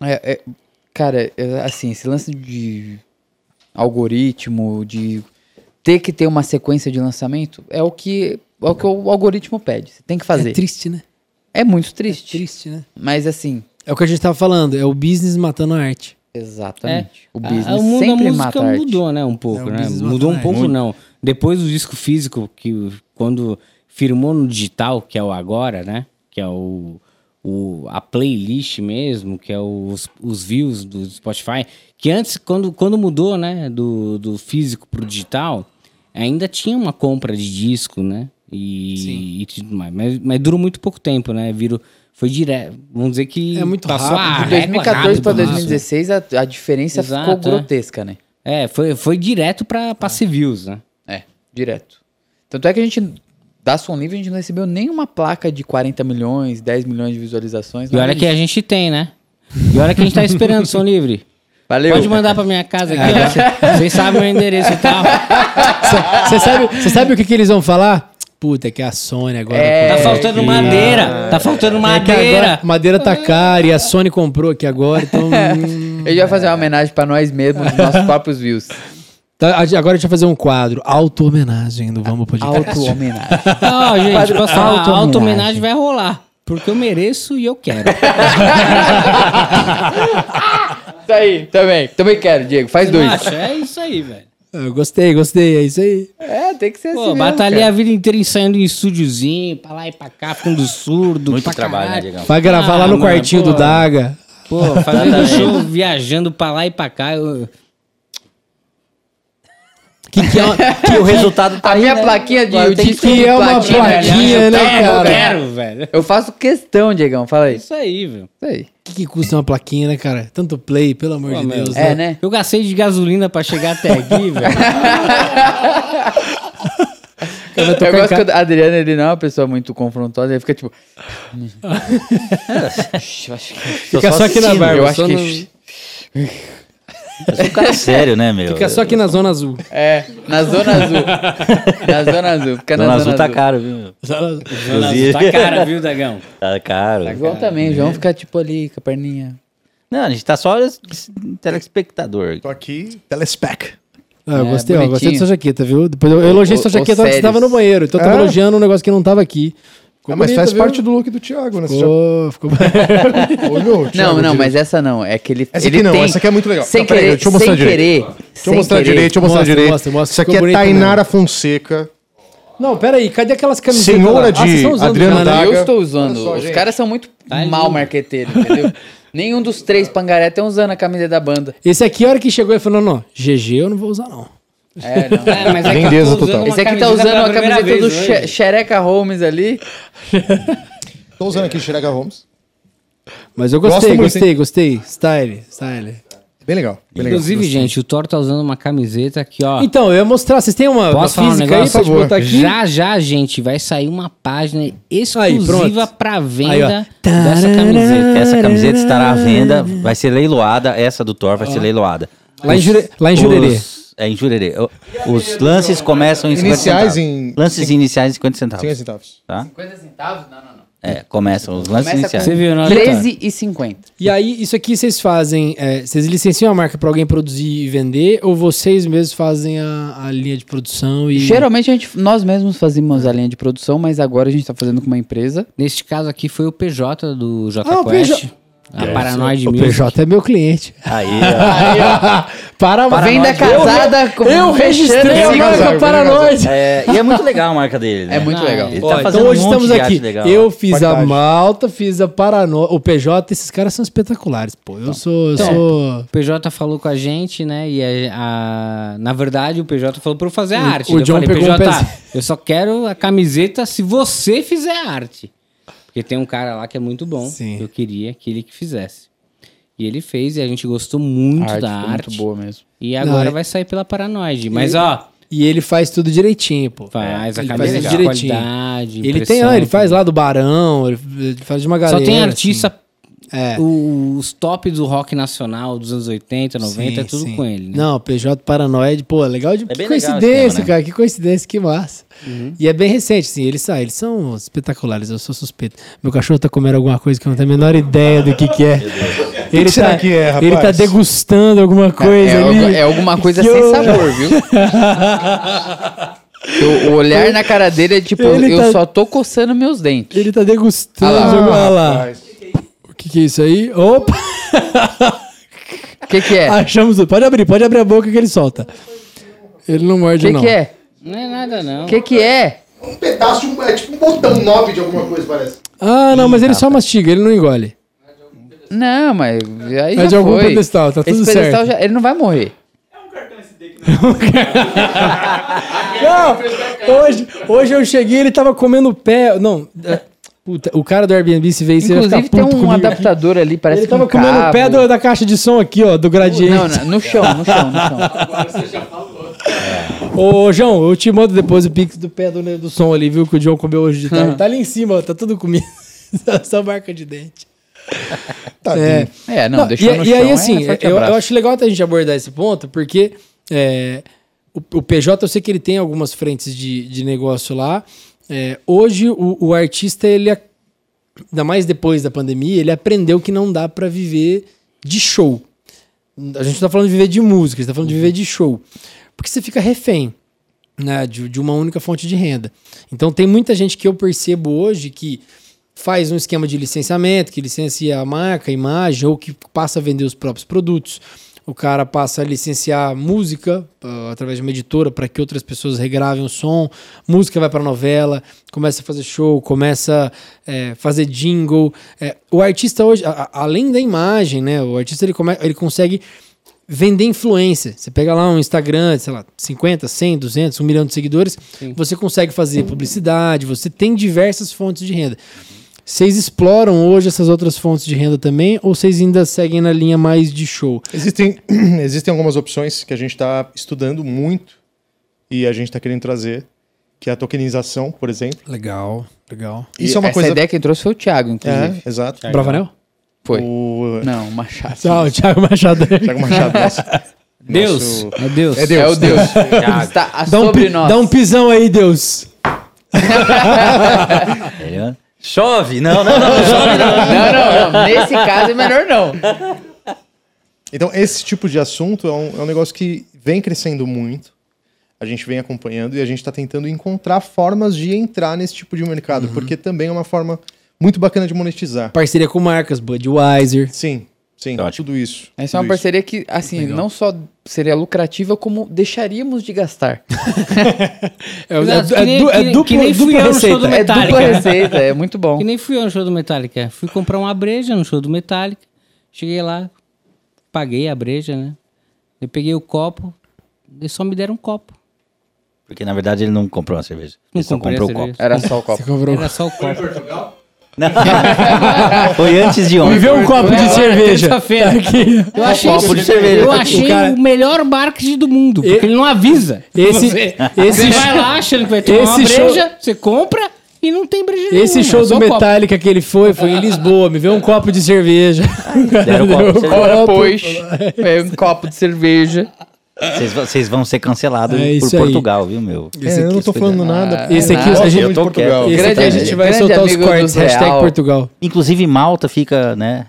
É, é, cara, é, assim, esse lance de algoritmo, de ter que ter uma sequência de lançamento, é o que, é o, que o algoritmo pede. Você tem que fazer. É triste, né? É muito triste. Triste, né? Mas assim, É o que a gente tava falando, é o business matando a arte. exatamente. O Ah, business o mundo da sempre música mata a arte. mudou, né? Um pouco, É, o né? Mudou um pouco, não. Depois do disco físico, que o- quando firmou no digital, que é o agora, né? Que é o, o, a playlist mesmo, que é os, os views do Spotify. Que antes, quando, quando mudou, né? Do, do físico pro digital, ainda tinha uma compra de disco, né? E, e tudo mais. Mas, mas durou muito pouco tempo, né? Virou, foi direto. Vamos dizer que É muito passou rápido. De régua 2014 rápido, pra né? 2016, a, a diferença Exato, ficou é. grotesca, né? É, foi, foi direto pra, pra ser views, né? É, direto. Tanto é que a gente, da Som Livre, a gente não recebeu nenhuma placa de 40 milhões, 10 milhões de visualizações. E olha que a gente tem, né? E olha que a gente tá esperando Som Livre. Valeu. Pode mandar pra minha casa aqui, ó. Vocês sabem o meu endereço e tal. Você sabe, sabe o que, que eles vão falar? Puta, é que a Sony agora. É, Tá faltando que- madeira. Tá faltando É madeira. agora madeira tá cara e a Sony comprou aqui agora, então. hum, Ele vai fazer uma homenagem pra nós mesmos, dos nossos próprios views. Tá, agora a gente vai fazer um quadro. Auto-homenagem do Vamos Podcast. Auto-homenagem. Não, gente, Quadro posso falar, a auto-homenagem. auto-homenagem vai rolar. Porque eu mereço e eu quero. Isso aí, também. Também quero, Diego. Faz dois. Macho, é isso aí, velho. Eu gostei, gostei, é isso aí. É, tem que ser Pô, assim mesmo, batalhei a vida inteira ensaiando em estúdiozinho, pra lá e pra cá, fundo surdo. Muito pra trabalho, né, caralho. Diegão? Vai gravar lá Ah, no mano, quartinho pô. do Daga. Pô, fazendo show, viajando pra lá e pra cá. Eu... Que, que é, uma- E o resultado tá A aí, minha né? plaquinha de tem disco que é uma platina, plaquinha, né, eu quero, cara? eu quero. Quero, velho. Eu faço questão, Diegão. Fala aí. Isso aí, velho. Isso aí. O que, que custa uma plaquinha, né, cara? Tanto play, pelo amor Pô, de Deus. É, né? Eu gastei de gasolina pra chegar até aqui, velho. Eu em gosto que o Adriano, ele não é uma pessoa muito confrontosa, ele fica tipo... Eu acho que... Fica só aqui na barba. eu acho só que- no- Eu sou um cara sério, né, meu? Fica só aqui na zona azul. É, na Zona Azul. na Zona Azul. Fica na Azul Zona tá Azul. caro, viu? meu? Inclusive... Tá cara, viu, Dagão? Tá caro. João também, o João fica tipo ali, com a perninha. Não, a gente tá só telespectador. Tô aqui, telespec. Ah, eu É, gostei, ó, gostei da sua jaqueta, viu? Depois eu, elogiei sua jaqueta hora que você tava no banheiro. Então eu tava É? elogiando um negócio que não tava aqui. Ficou Ah, mas bonita, faz viu? parte do look do Thiago, né? Ficou, ficou... já... Ô, meu, Não, Thiago, não, direito. mas essa não. É que ele. Essa ele aqui não, tem- essa aqui é muito legal. Sem Tá, querer, deixa eu mostrar sem direito. querer. Deixa eu mostrar direito, deixa eu mostrar Mostra, direito. mostra, mostra. Isso aqui é Tainara Fonseca. Não, peraí, cadê aquelas camisetas Senhora lá? de usando Adriano né? Daga. Eu estou usando. Só, Os gente. caras são muito Tá mal marqueteiros, entendeu? Nenhum dos três pangaré estão usando a camisa da banda. Esse aqui, a hora que chegou, ele falou, não, não, GG eu não vou usar, não. É, não. É, mas é Lindeza tô usando total. Esse aqui tá usando a camiseta do Xe-. Xereca Holmes ali. Tô usando aqui Xerega Holmes. Mas eu Gosto gostei, muito, gostei, gostei. Style, style. Bem legal. Bem legal. Inclusive, gente, o Thor tá usando uma camiseta aqui, ó. Então, eu ia mostrar, vocês têm uma, uma Posso falar um física aí negócio? pra te botar aqui? Já já, gente, vai sair uma página exclusiva pra Aí, ó. venda dessa camiseta. Essa camiseta estará à venda, vai ser leiloada, essa do Thor vai ser leiloada. Lá em, Jure, lá em Jurerê. Os- é, em Jurerê. Os lances começam em 50 Iniciais centavos. em- Lances iniciais em 50 centavos. 50 centavos. Tá? 50 centavos? Não, não, não. É, começam os lances Começa iniciais. Você viu, não? 13,50. E aí, isso aqui vocês fazem, é, vocês licenciam a marca pra alguém produzir e vender, ou vocês mesmos fazem a, a linha de produção e... Geralmente a gente, nós mesmos fazíamos a linha de produção, mas agora a gente tá fazendo com uma empresa. Neste caso aqui foi o PJ do J Ah, o. PJ. A Paranoide O Music. PJ é meu cliente. Aí, ó. Para, Venda casada com Eu registrei a marca Paranoide. É, e é muito legal a marca dele, né? É muito Ah, legal. é. Ele Ó, tá então hoje um estamos de aqui. legal. eu fiz Qualidade. a Malta, fiz a Paranoia. O PJ, esses caras são espetaculares, pô. Eu sou. eu Então, sou... O PJ falou com a gente, né? E a, a- na verdade o PJ falou pra eu fazer a O- arte. o eu John falei, pegou um PJ, pezinho. eu só quero a camiseta se você fizer a arte. Porque tem um cara lá que é muito bom. Sim. Eu queria que ele que fizesse. E ele fez e a gente gostou muito A arte da arte. muito boa mesmo. E agora Não, é- vai sair pela Paranoide. Mas ó, E ele faz tudo direitinho, pô. faz a Ele camisa faz direitinho. qualidade. Ele tem, ah, ele faz lá do Barão, ele ele faz de uma galera. Só tem artista. assim. É. o- os tops do rock nacional dos anos 80, 90, Sim, é tudo sim. com ele. Né? Não, PJ Paranoide, pô, legal de É que bem legal esse coincidência, tema, né? cara, que coincidência, que massa. Uhum. E é bem recente, sim, eles são, eles são espetaculares, eu sou suspeito. Meu cachorro tá comendo alguma coisa que eu não tenho a menor ideia do que que é. Ele que será tá, que é, rapaz? Ele tá degustando alguma coisa é, ali. algu- é alguma coisa que sem eu- sabor, viu? o, olhar na cara dele é tipo, Ele eu tá- só tô coçando meus dentes. Ele tá degustando. Ah lá, Ah, olha lá. rapaz. O que que é isso aí? Opa! O que que é? O Achamos. Pode abrir, pode abrir a boca que ele solta. Ele não morde, que não. que é? Não é nada, não. O que que é? Um pedaço um. É tipo um botão 9 de alguma coisa, parece. Ah, não, mas ele só mastiga, ele não engole. Não, mas aí É já de algum foi. pedestal, tá Esse tudo pedestal certo. já- ele não vai morrer. Não, hoje, hoje eu cheguei ele tava comendo o pé. Não, é, puta, o cara do Airbnb se vê você vai Inclusive ficar tem puto um comigo adaptador ali, parece Ele que um tava comendo o pé cabo. do- da caixa de som aqui, ó, do gradiente. Não, não, no chão, no chão, no chão. Agora você já falou. Ô, João, eu te mando depois o pix do pé do, do som ali, viu? Que o João comeu hoje de tarde. tá ali em cima, ó, tá tudo comido. Só marca de dente. Tadinho. É. É, não, Não, deixou e, no e chão. aí, é assim, forte eu, eu acho legal até a gente abordar esse ponto, porque é, o, o PJ, eu sei que ele tem algumas frentes de, de negócio lá. É, hoje, o, o artista, ele, ainda mais depois da pandemia, ele aprendeu que não dá pra viver de show. A gente não tá falando de viver de música, a gente tá falando de viver de show. Porque você fica refém né, de, de uma única fonte de renda. Então tem muita gente que eu percebo hoje que faz um esquema de licenciamento, que licencia a marca, a imagem, ou que passa a vender os próprios produtos. O cara passa a licenciar música ah, através de uma editora para que outras pessoas regravem o som. Música vai para novela, começa a fazer show, começa a fazer jingle. É, o artista hoje, a- a- além da imagem, né? O artista ele, come, ele consegue vender influência. Você pega lá um Instagram, sei lá, 50, 100, 200, 1 milhão de seguidores, você consegue fazer publicidade, você tem diversas fontes de renda. Vocês exploram hoje essas outras fontes de renda também ou vocês ainda seguem na linha mais de show? Existem, existem algumas opções que a gente está estudando muito e a gente está querendo trazer, que é a tokenização, por exemplo. Legal, legal. Isso é uma Essa coisa. ideia quem trouxe foi o Thiago, inclusive. É, exato. Bravanel? Foi. O Não, o Machado. Tchau, Ah, Thiago Machado. Thiago Machado. Deus. nosso- É Deus. É Deus. É o Deus. Está a Dá um, nós. dá um pisão aí, Deus. Chove! Não, não, não, chove não. Não, não, não. Nesse caso é melhor não. Então, esse tipo de assunto é um, é um negócio que vem crescendo muito. A gente vem acompanhando e a gente está tentando encontrar formas de entrar nesse tipo de mercado, Uhum. porque também é uma forma muito bacana de monetizar. Parceria com marcas, Budweiser. Sim, sim, Ótimo. tudo isso. Essa é uma tudo isso. parceria que, assim, não só seria lucrativa, como deixaríamos de gastar. É, é, Exato, é que nem- du- é que nem- duplo- que nem fui dupla no show receita. do É Metallica. dupla receita, é muito bom. Que nem fui eu no show do Metallica. Fui comprar uma breja no show do Metallica. Cheguei lá, paguei a breja, né? Eu peguei o copo, eles só me deram um copo. Porque na verdade ele não comprou uma cerveja. Não Ele só comprei a comprou o copo. Era só o copo. Você comprou. Era só o copo. Portugal? Foi antes de Me ontem. vê um copo de É, cerveja. terça-feira. Aqui. Eu achei, copo de cerveja. eu O achei o, cara- melhor marketing do mundo, porque E- ele não avisa. Esse- você, esse você vai lá achando que vai ter uma esse show- breja, você compra e não tem breja Esse nenhuma, show é só do copo. Metallica que ele foi, foi em Lisboa. Me vê um copo de cerveja. Deram um copo de cerveja. Ora, pois, é um copo de cerveja. Vocês, vão- vocês vão ser cancelados É por aí. Portugal, viu, meu? É, eu não tô falando nada. Ah, Esse aqui, nada. a gente, Eu tô Portugal. esse Grande- aqui a gente vai soltar os cortes. Hashtag. Portugal. Inclusive Malta fica, né,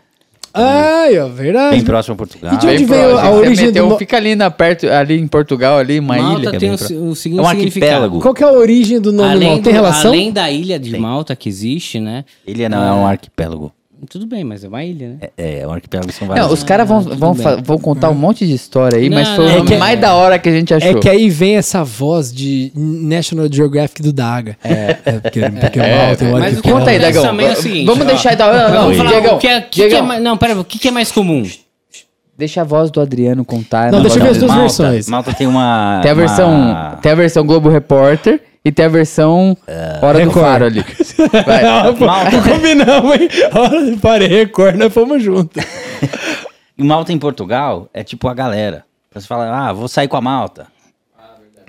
Ai, ó, verdade. bem próximo a Portugal. E de onde veio a origem meteu- do... Fica ali, na, perto, ali em Portugal, ali, uma Malta ilha. tem bem o, o seguinte É um significado. arquipélago. Qual que é a origem do nome Além, Malta? Tem relação? além da ilha de Malta que existe, né? Ele não é um arquipélago. Tudo bem, mas é uma ilha, né? É, é, o arquipélago são vários. Não, os caras vão, vão, bem. fa- vão contar um monte de história aí, mas Não, foi não, o é mais da hora que a gente achou. É que aí vem essa voz de National Geographic do Daga. É, porque, porque mal, tem hora mas o que Conta aí, Dagão. é o seguinte, Vamos ó. deixar. Não, não, não, Vamos falar Diegão, o que é, que que é Não, pera, o que, que é mais comum? Deixa a voz do Adriano contar. Não, deixa eu ver as duas Malta, versões. Malta tem uma. Tem a versão, uma- tem a versão Globo Repórter e tem a versão Hora do Record. Faro ali. Vai. Ah, pô, Malta. Combinamos, hein? Hora de parei, Record, nós fomos juntos. E Malta em Portugal é tipo a galera. Você fala, ah, vou sair com a Malta.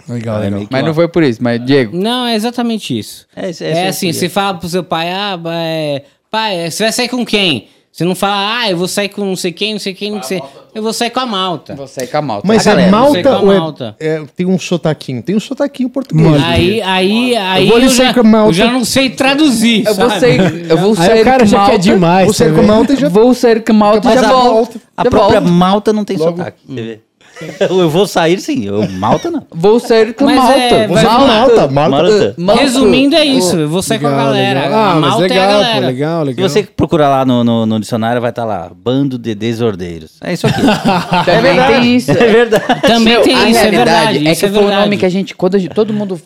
Legal, É legal. meio que Mas uma- não foi por isso, mas Diego. Não, é exatamente isso. É, É, é assim, o- você fala pro seu pai, ah, é, pai, você vai sair com quem? Você não fala, ah, eu vou sair com não sei quem, não sei quem, não sei. Eu vou sair com a malta. Vou sair com a malta. Mas A é galera, você Malta com a ou é, Malta. é- Tem um sotaquinho. Tem um sotaquinho português. Mano, Aí, aí, aí vou ali eu, já, sair com a malta. eu já não sei traduzir. eu vou sabe? sair, eu vou Aí sair o cara com já malta, quer demais. Você com também. Malta e já Vou sair com malta e Mas já a, volto. a Já própria volto. Malta não tem Logo- sotaque. Ver? Eu vou sair sim, eu Malta não. Vou sair com Mas malta. é, Você Malta. Malta. Malta. Malta. Malta. Resumindo, é isso. Eu vou sair com a Legal, galera. legal. Ah, mas malta é a legal, pô, galera. legal, Se legal. você procurar lá no, no, no dicionário, vai estar lá, bando de desordeiros. É isso aqui. Também tem isso. é verdade. Também tem a isso, é realidade verdade. É isso que é foi o verdade. nome que a gente, quando a gente- todo mundo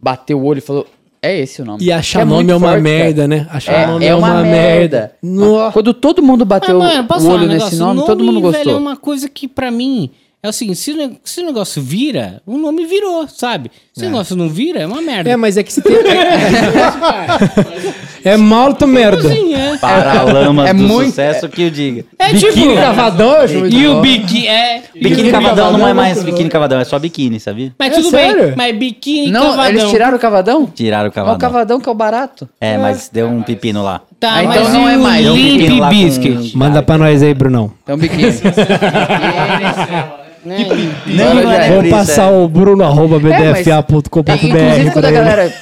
bateu o olho e falou, é esse o nome. E achar Que nome muito é uma forte, merda, cara. né? Achar É, nome é uma merda. Nossa. Quando todo mundo bateu Mas, mano, posso o falar olho um nesse nome, todo mundo velho, gostou. é uma coisa que pra mim é o seguinte, se se o negócio vira, o nome virou, sabe? Se o negócio não vira, é uma merda. É, mas é que você tem. é malta merda. Sim, é. Paralamas É do muito- sucesso que eu diga. É Biquíni tipo... cavadão, eu acho muito E o bom. biquíni, é... Biquíni cavadão não é mais biquíni cavadão, é só biquíni, sabia? Mas É tudo sério? bem, mas biquíni Não, cavadão. eles tiraram o cavadão? Tiraram o É o cavadão. cavadão que é o barato. É, mas deu um pepino lá. Tá, Ah, então mas não e é o mais. Deu um Limp pepino lá com- Biscuit? Manda pra nós aí, Brunão. Então, biquíni. Né? Não, é isso, passar é. o bruno arroba bdfa.com.br. Inclusive, quando a galera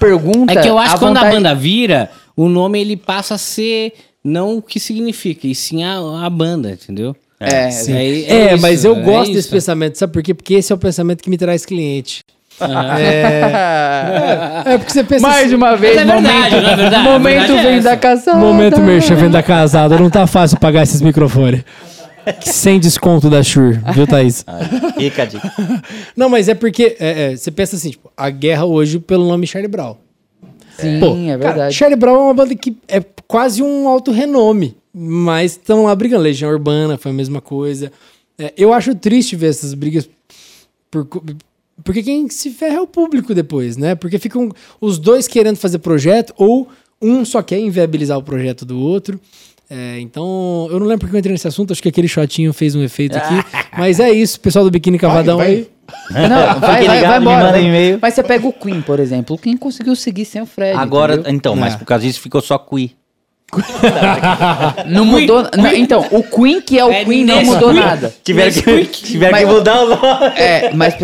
pergunta... É que eu acho que quando a banda vira, o nome ele passa a ser não o que significa, e sim a, a banda, entendeu? É. É- É, é mas isso, eu é gosto isso. desse pensamento, sabe por quê? Porque esse é o pensamento que me traz cliente. É, é porque você pensa Mais assim, uma vez, é verdade, momento, é verdade? Momento verdade é vem da casada. Momento merchan vem da casada, não tá fácil pagar esses microfones. Sem desconto da Shure, viu, Thaís? Fica a dica. Não, mas é porque é, é, você pensa assim, tipo, a guerra hoje pelo nome Charlie Brown. Sim, Pô, é Cara, verdade. Charlie Brown é uma banda que é quase um alto renome, mas estão lá brigando. Legião Urbana foi a mesma coisa. É, eu acho triste ver essas brigas, por porque quem se ferra é o público depois, né? Porque ficam os dois querendo fazer projeto, ou um só quer inviabilizar o projeto do outro. É, então, eu não lembro porque eu entrei nesse assunto, acho que aquele shotinho fez um efeito aqui. mas é isso, pessoal do Biquíni Cavadão vai. aí. Não, vai, Fique vai, ligado, vai embora. manda e-mail. Mas você pega o Queen, por exemplo. O Queen conseguiu seguir sem o Fred. Agora, entendeu? então, mas É. por causa disso ficou só Qui. Não mudou. não, então, o Queen que é o É Queen não mudou Queen. nada. Tiveram que, tiveram Mas- que mudar o nome. É, mas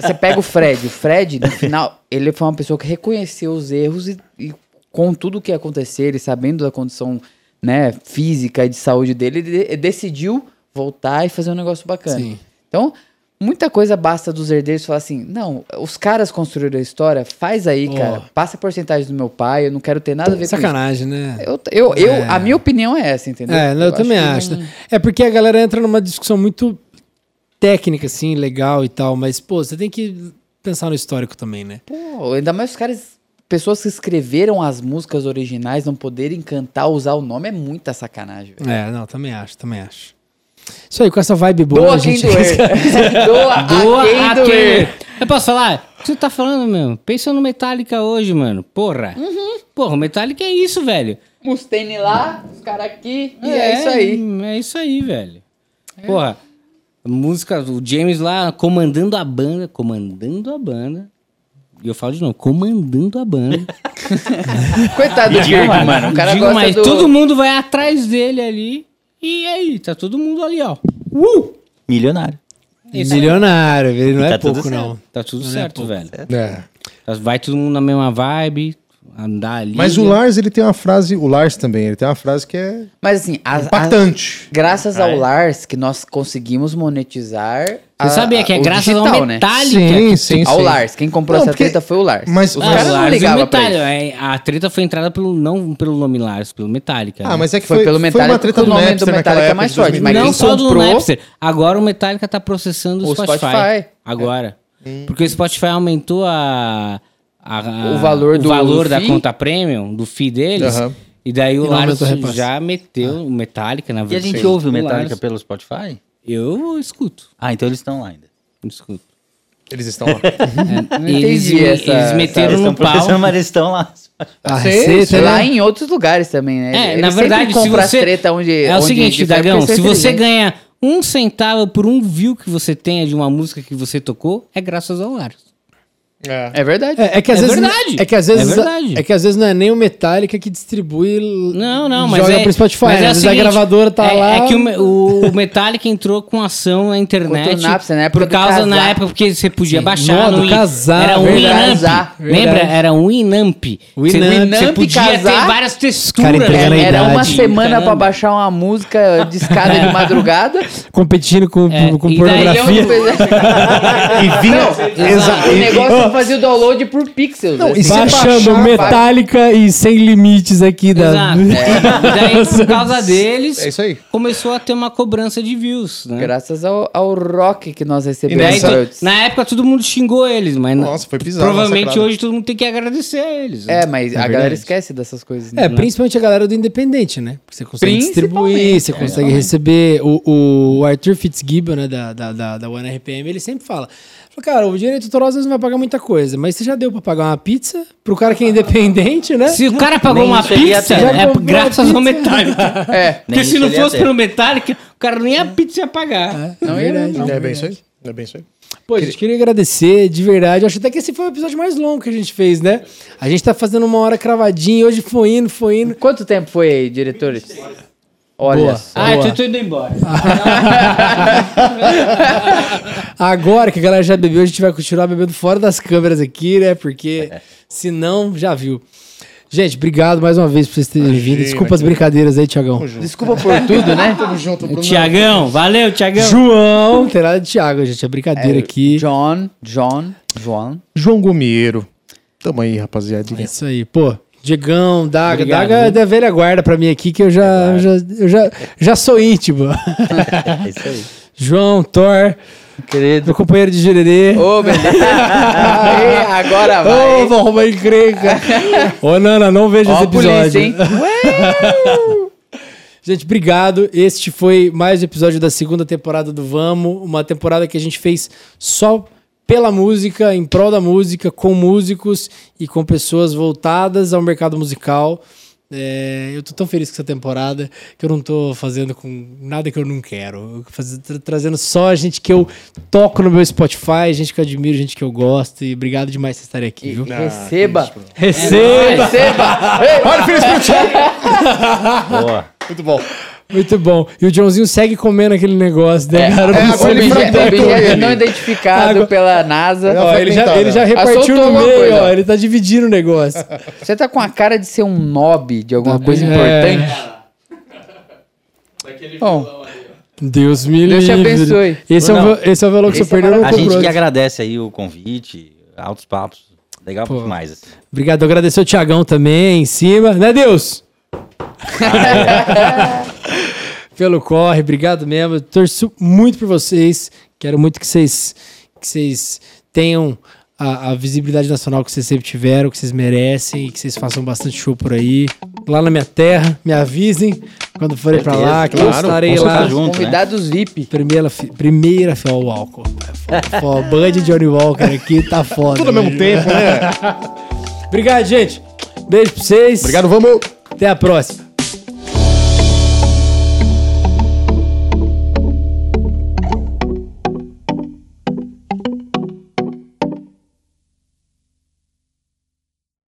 você pega o Fred. O Fred, no final, ele foi uma pessoa que reconheceu os erros e, e com tudo o que ia acontecer, ele sabendo da condição né, física e de saúde dele, ele de- decidiu voltar e fazer um negócio bacana. Sim. Então, muita coisa basta dos herdeiros falar assim: não, os caras construíram a história, faz aí, Ó. cara. Passa a porcentagem do meu pai, eu não quero ter nada a ver Sacanagem, né? com isso. Eu, eu, eu, É. A minha opinião é essa, entendeu? É, não, eu, também acho. não- né? É porque a galera entra numa discussão muito técnica, assim, legal e tal, mas, pô, você tem que pensar no histórico também, né? Pô, ainda mais os caras. Pessoas que escreveram as músicas originais não poderem cantar, usar o nome é muita sacanagem, velho. É, não, também acho, também acho. Isso aí, com essa vibe boa, Doa a quem gente... doer. Doa, Doa a quem a doer. quem- Eu posso falar? O que você tá falando, meu? Pensa no Metallica hoje, mano. Porra. Uhum. Porra, o Metallica é isso, velho. Mustaine lá, os caras aqui, e é, isso aí. É isso aí, velho. Porra, a música, o James lá comandando a banda, comandando a banda. E eu falo de novo, comandando a banda. Coitado do Kirk, mano. O cara Digo, gosta mas do... todo mundo vai atrás dele ali. E aí, tá todo mundo ali, ó. Uh! Milionário. Isso. Milionário, ele não é Tá pouco, certo. não. Tá tudo Não é certo, pouco. velho. É. Vai todo mundo na mesma vibe, andar ali. Mas o Lars, ele tem uma frase, o Lars também, ele tem uma frase que é Mas assim, as- as- impactante. graças Ah, ao é? Lars que nós conseguimos monetizar. Você sabia que é graças digital, ao né? Metallica. Sim, sim, Ao sim. Lars. Quem comprou Não, essa porque- treta foi o Lars. Mas- os Ah, caras o não Lars o ligavam pra Metallica. isso. É, a treta foi entrada pelo, não pelo nome Lars, pelo Metallica. Ah, né? mas é que Foi foi, pelo foi Metallica, uma treta do o nome do Napster Metallica é mais forte, 2000. mas não só do comprou- Napster. Agora o Metallica tá processando o, O Spotify. Spotify. Agora. Porque o Spotify aumentou a, a- a- O valor do- valor do da fee. conta premium, do fee deles. Aham. E daí o Lars o já meteu o Metallica na E a gente ouve o Metallica pelo Spotify? Eu escuto. Ah, então eles estão lá ainda. eu escuto. Eles estão lá. Não Eles, essa- eles meteram Eles no pau. mas eles estão lá. A Sim, receita, Lá em outros lugares também, né? É, Eles na verdade, se você... treta onde, é o onde seguinte, Dagão, se você ganha um centavo por um view que você tenha de uma música que você tocou, é graças ao Lars. É. É verdade. É, é que às É vezes verdade. é que às É vezes verdade. é que às vezes não é nem o Metallica que distribui Não, não, mas joga é, pro Spotify, mas né? é o às vezes seguinte, a gravadora tá é, lá. É que o, o Metallica entrou com ação na internet. Napster, na época por causa na época porque você podia Sim. baixar No, no casar, era um verdade. Winamp. Casar, Lembra? Era um Winamp. O Você- Winamp. Você podia casar. ter várias texturas. Cara, né? Era uma semana pra Caramba. baixar uma música de escada de madrugada. competindo com, É, com e pornografia. E vinha. Exato. o e- fazia o download por pixels. Não, assim. e Baixando baixava- Metallica e sem limites aqui da. Exato. E daí, por causa deles, É isso aí. começou a ter uma cobrança de views, né? Graças ao, ao rock que nós E recebemos. daí, na época todo mundo xingou eles, mas Nossa, foi bizarro. provavelmente hoje todo mundo tem que agradecer a eles. né? É, mas a verdade. galera esquece dessas coisas. né? É, principalmente a galera do Independente, né? Porque você consegue distribuir, você consegue receber. O, o Arthur Fitzgibbon, né, da, da, da, da One RPM, ele sempre fala: fala, Cara, o direito autoral às vezes não vai pagar muita coisa, mas você já deu pra pagar uma pizza pro cara que é independente, né? Se o cara pagou Nem uma pizza, ter, né? é graças ao. Metallica. É, Porque Nem se não fosse pelo Metallica, o cara nem a pizza ia pagar. não é verdade. Não é bem isso aí? Não é bem isso aí? Pô, a gente queria agradecer de verdade. Eu acho até que esse foi o episódio mais longo que a gente fez, né? A gente tá fazendo uma hora cravadinha, hoje foi indo, foi indo. Quanto tempo foi aí, diretores? Olha Boa. só. Ah, eu tô indo embora. Agora que a galera já bebeu, a gente vai continuar bebendo fora das câmeras aqui, né? Porque senão já viu. Gente, obrigado mais uma vez por vocês terem vindo. Desculpa as brincadeiras aí, Tiagão. Desculpa por tudo, né? Tamo junto, Bruno. Tiagão, valeu, Tiagão. João, não tem nada de Thiago, gente. É brincadeira aqui. John, John, João. João Gomiero. Tamo aí, rapaziada. É isso aí, pô. Diegão, Daga. Obrigado, Daga é da velha guarda pra mim aqui, que eu já, já, eu já, já sou íntimo. É isso aí. João, Thor, Querido. meu companheiro de gererê. Ô, beleza. Aê, agora vai. Ô, vou arrumar encrenca. Ô, Nana, não veja Ó esse polícia, episódio. hein? Gente, obrigado. Este foi mais um episódio da segunda temporada do Vamos. Uma temporada que a gente fez só pela música, em prol da música, com músicos e com pessoas voltadas ao mercado musical. É, eu tô tão feliz com essa temporada que eu não tô fazendo com nada que eu não quero. Eu tô faz- tra- trazendo só gente que eu toco no meu Spotify, gente que eu admiro, gente que eu gosto. E obrigado demais por estarem aqui, viu? Receba. Receba! Receba. Olha, Feliz Espírito Boa. Muito bom. Muito bom. E o Joãozinho segue comendo aquele negócio, né, cara? é, Não nem- foi- Objeto, fragmentou objeto ele. não identificado Agora- pela NASA. Não, Ó, ele, já, ele já repartiu soltou no meio, coisa, ó. Ele tá dividindo o negócio. Você tá com a cara de ser um nob de alguma coisa É. importante. Daquele Bom. violão ali, ó. Deus me Deus te livre. abençoe. Esse, é o, Não. esse é o violão que você é perdeu no A gente que agradece aí o convite, altos papos. Legal Pô. demais. Assim. Obrigado. Agradecer o Tiagão também, em cima. Né, Deus? Pelo corre. Obrigado mesmo. Eu torço muito por vocês. Quero muito que vocês, que vocês tenham a, a visibilidade nacional que vocês sempre tiveram, que vocês merecem e que vocês façam bastante show por aí. Lá na minha terra, me avisem quando forem pra lá, que eu claro, estarei com lá. junto, né? Convidados VIP. Primeira, primeira fi- ó, o álcool. É foda. Band de Johnny Walker aqui tá foda. Tudo ao mesmo velho. tempo, né? Obrigado, gente. Beijo pra vocês. Obrigado, vamos. Até a próxima.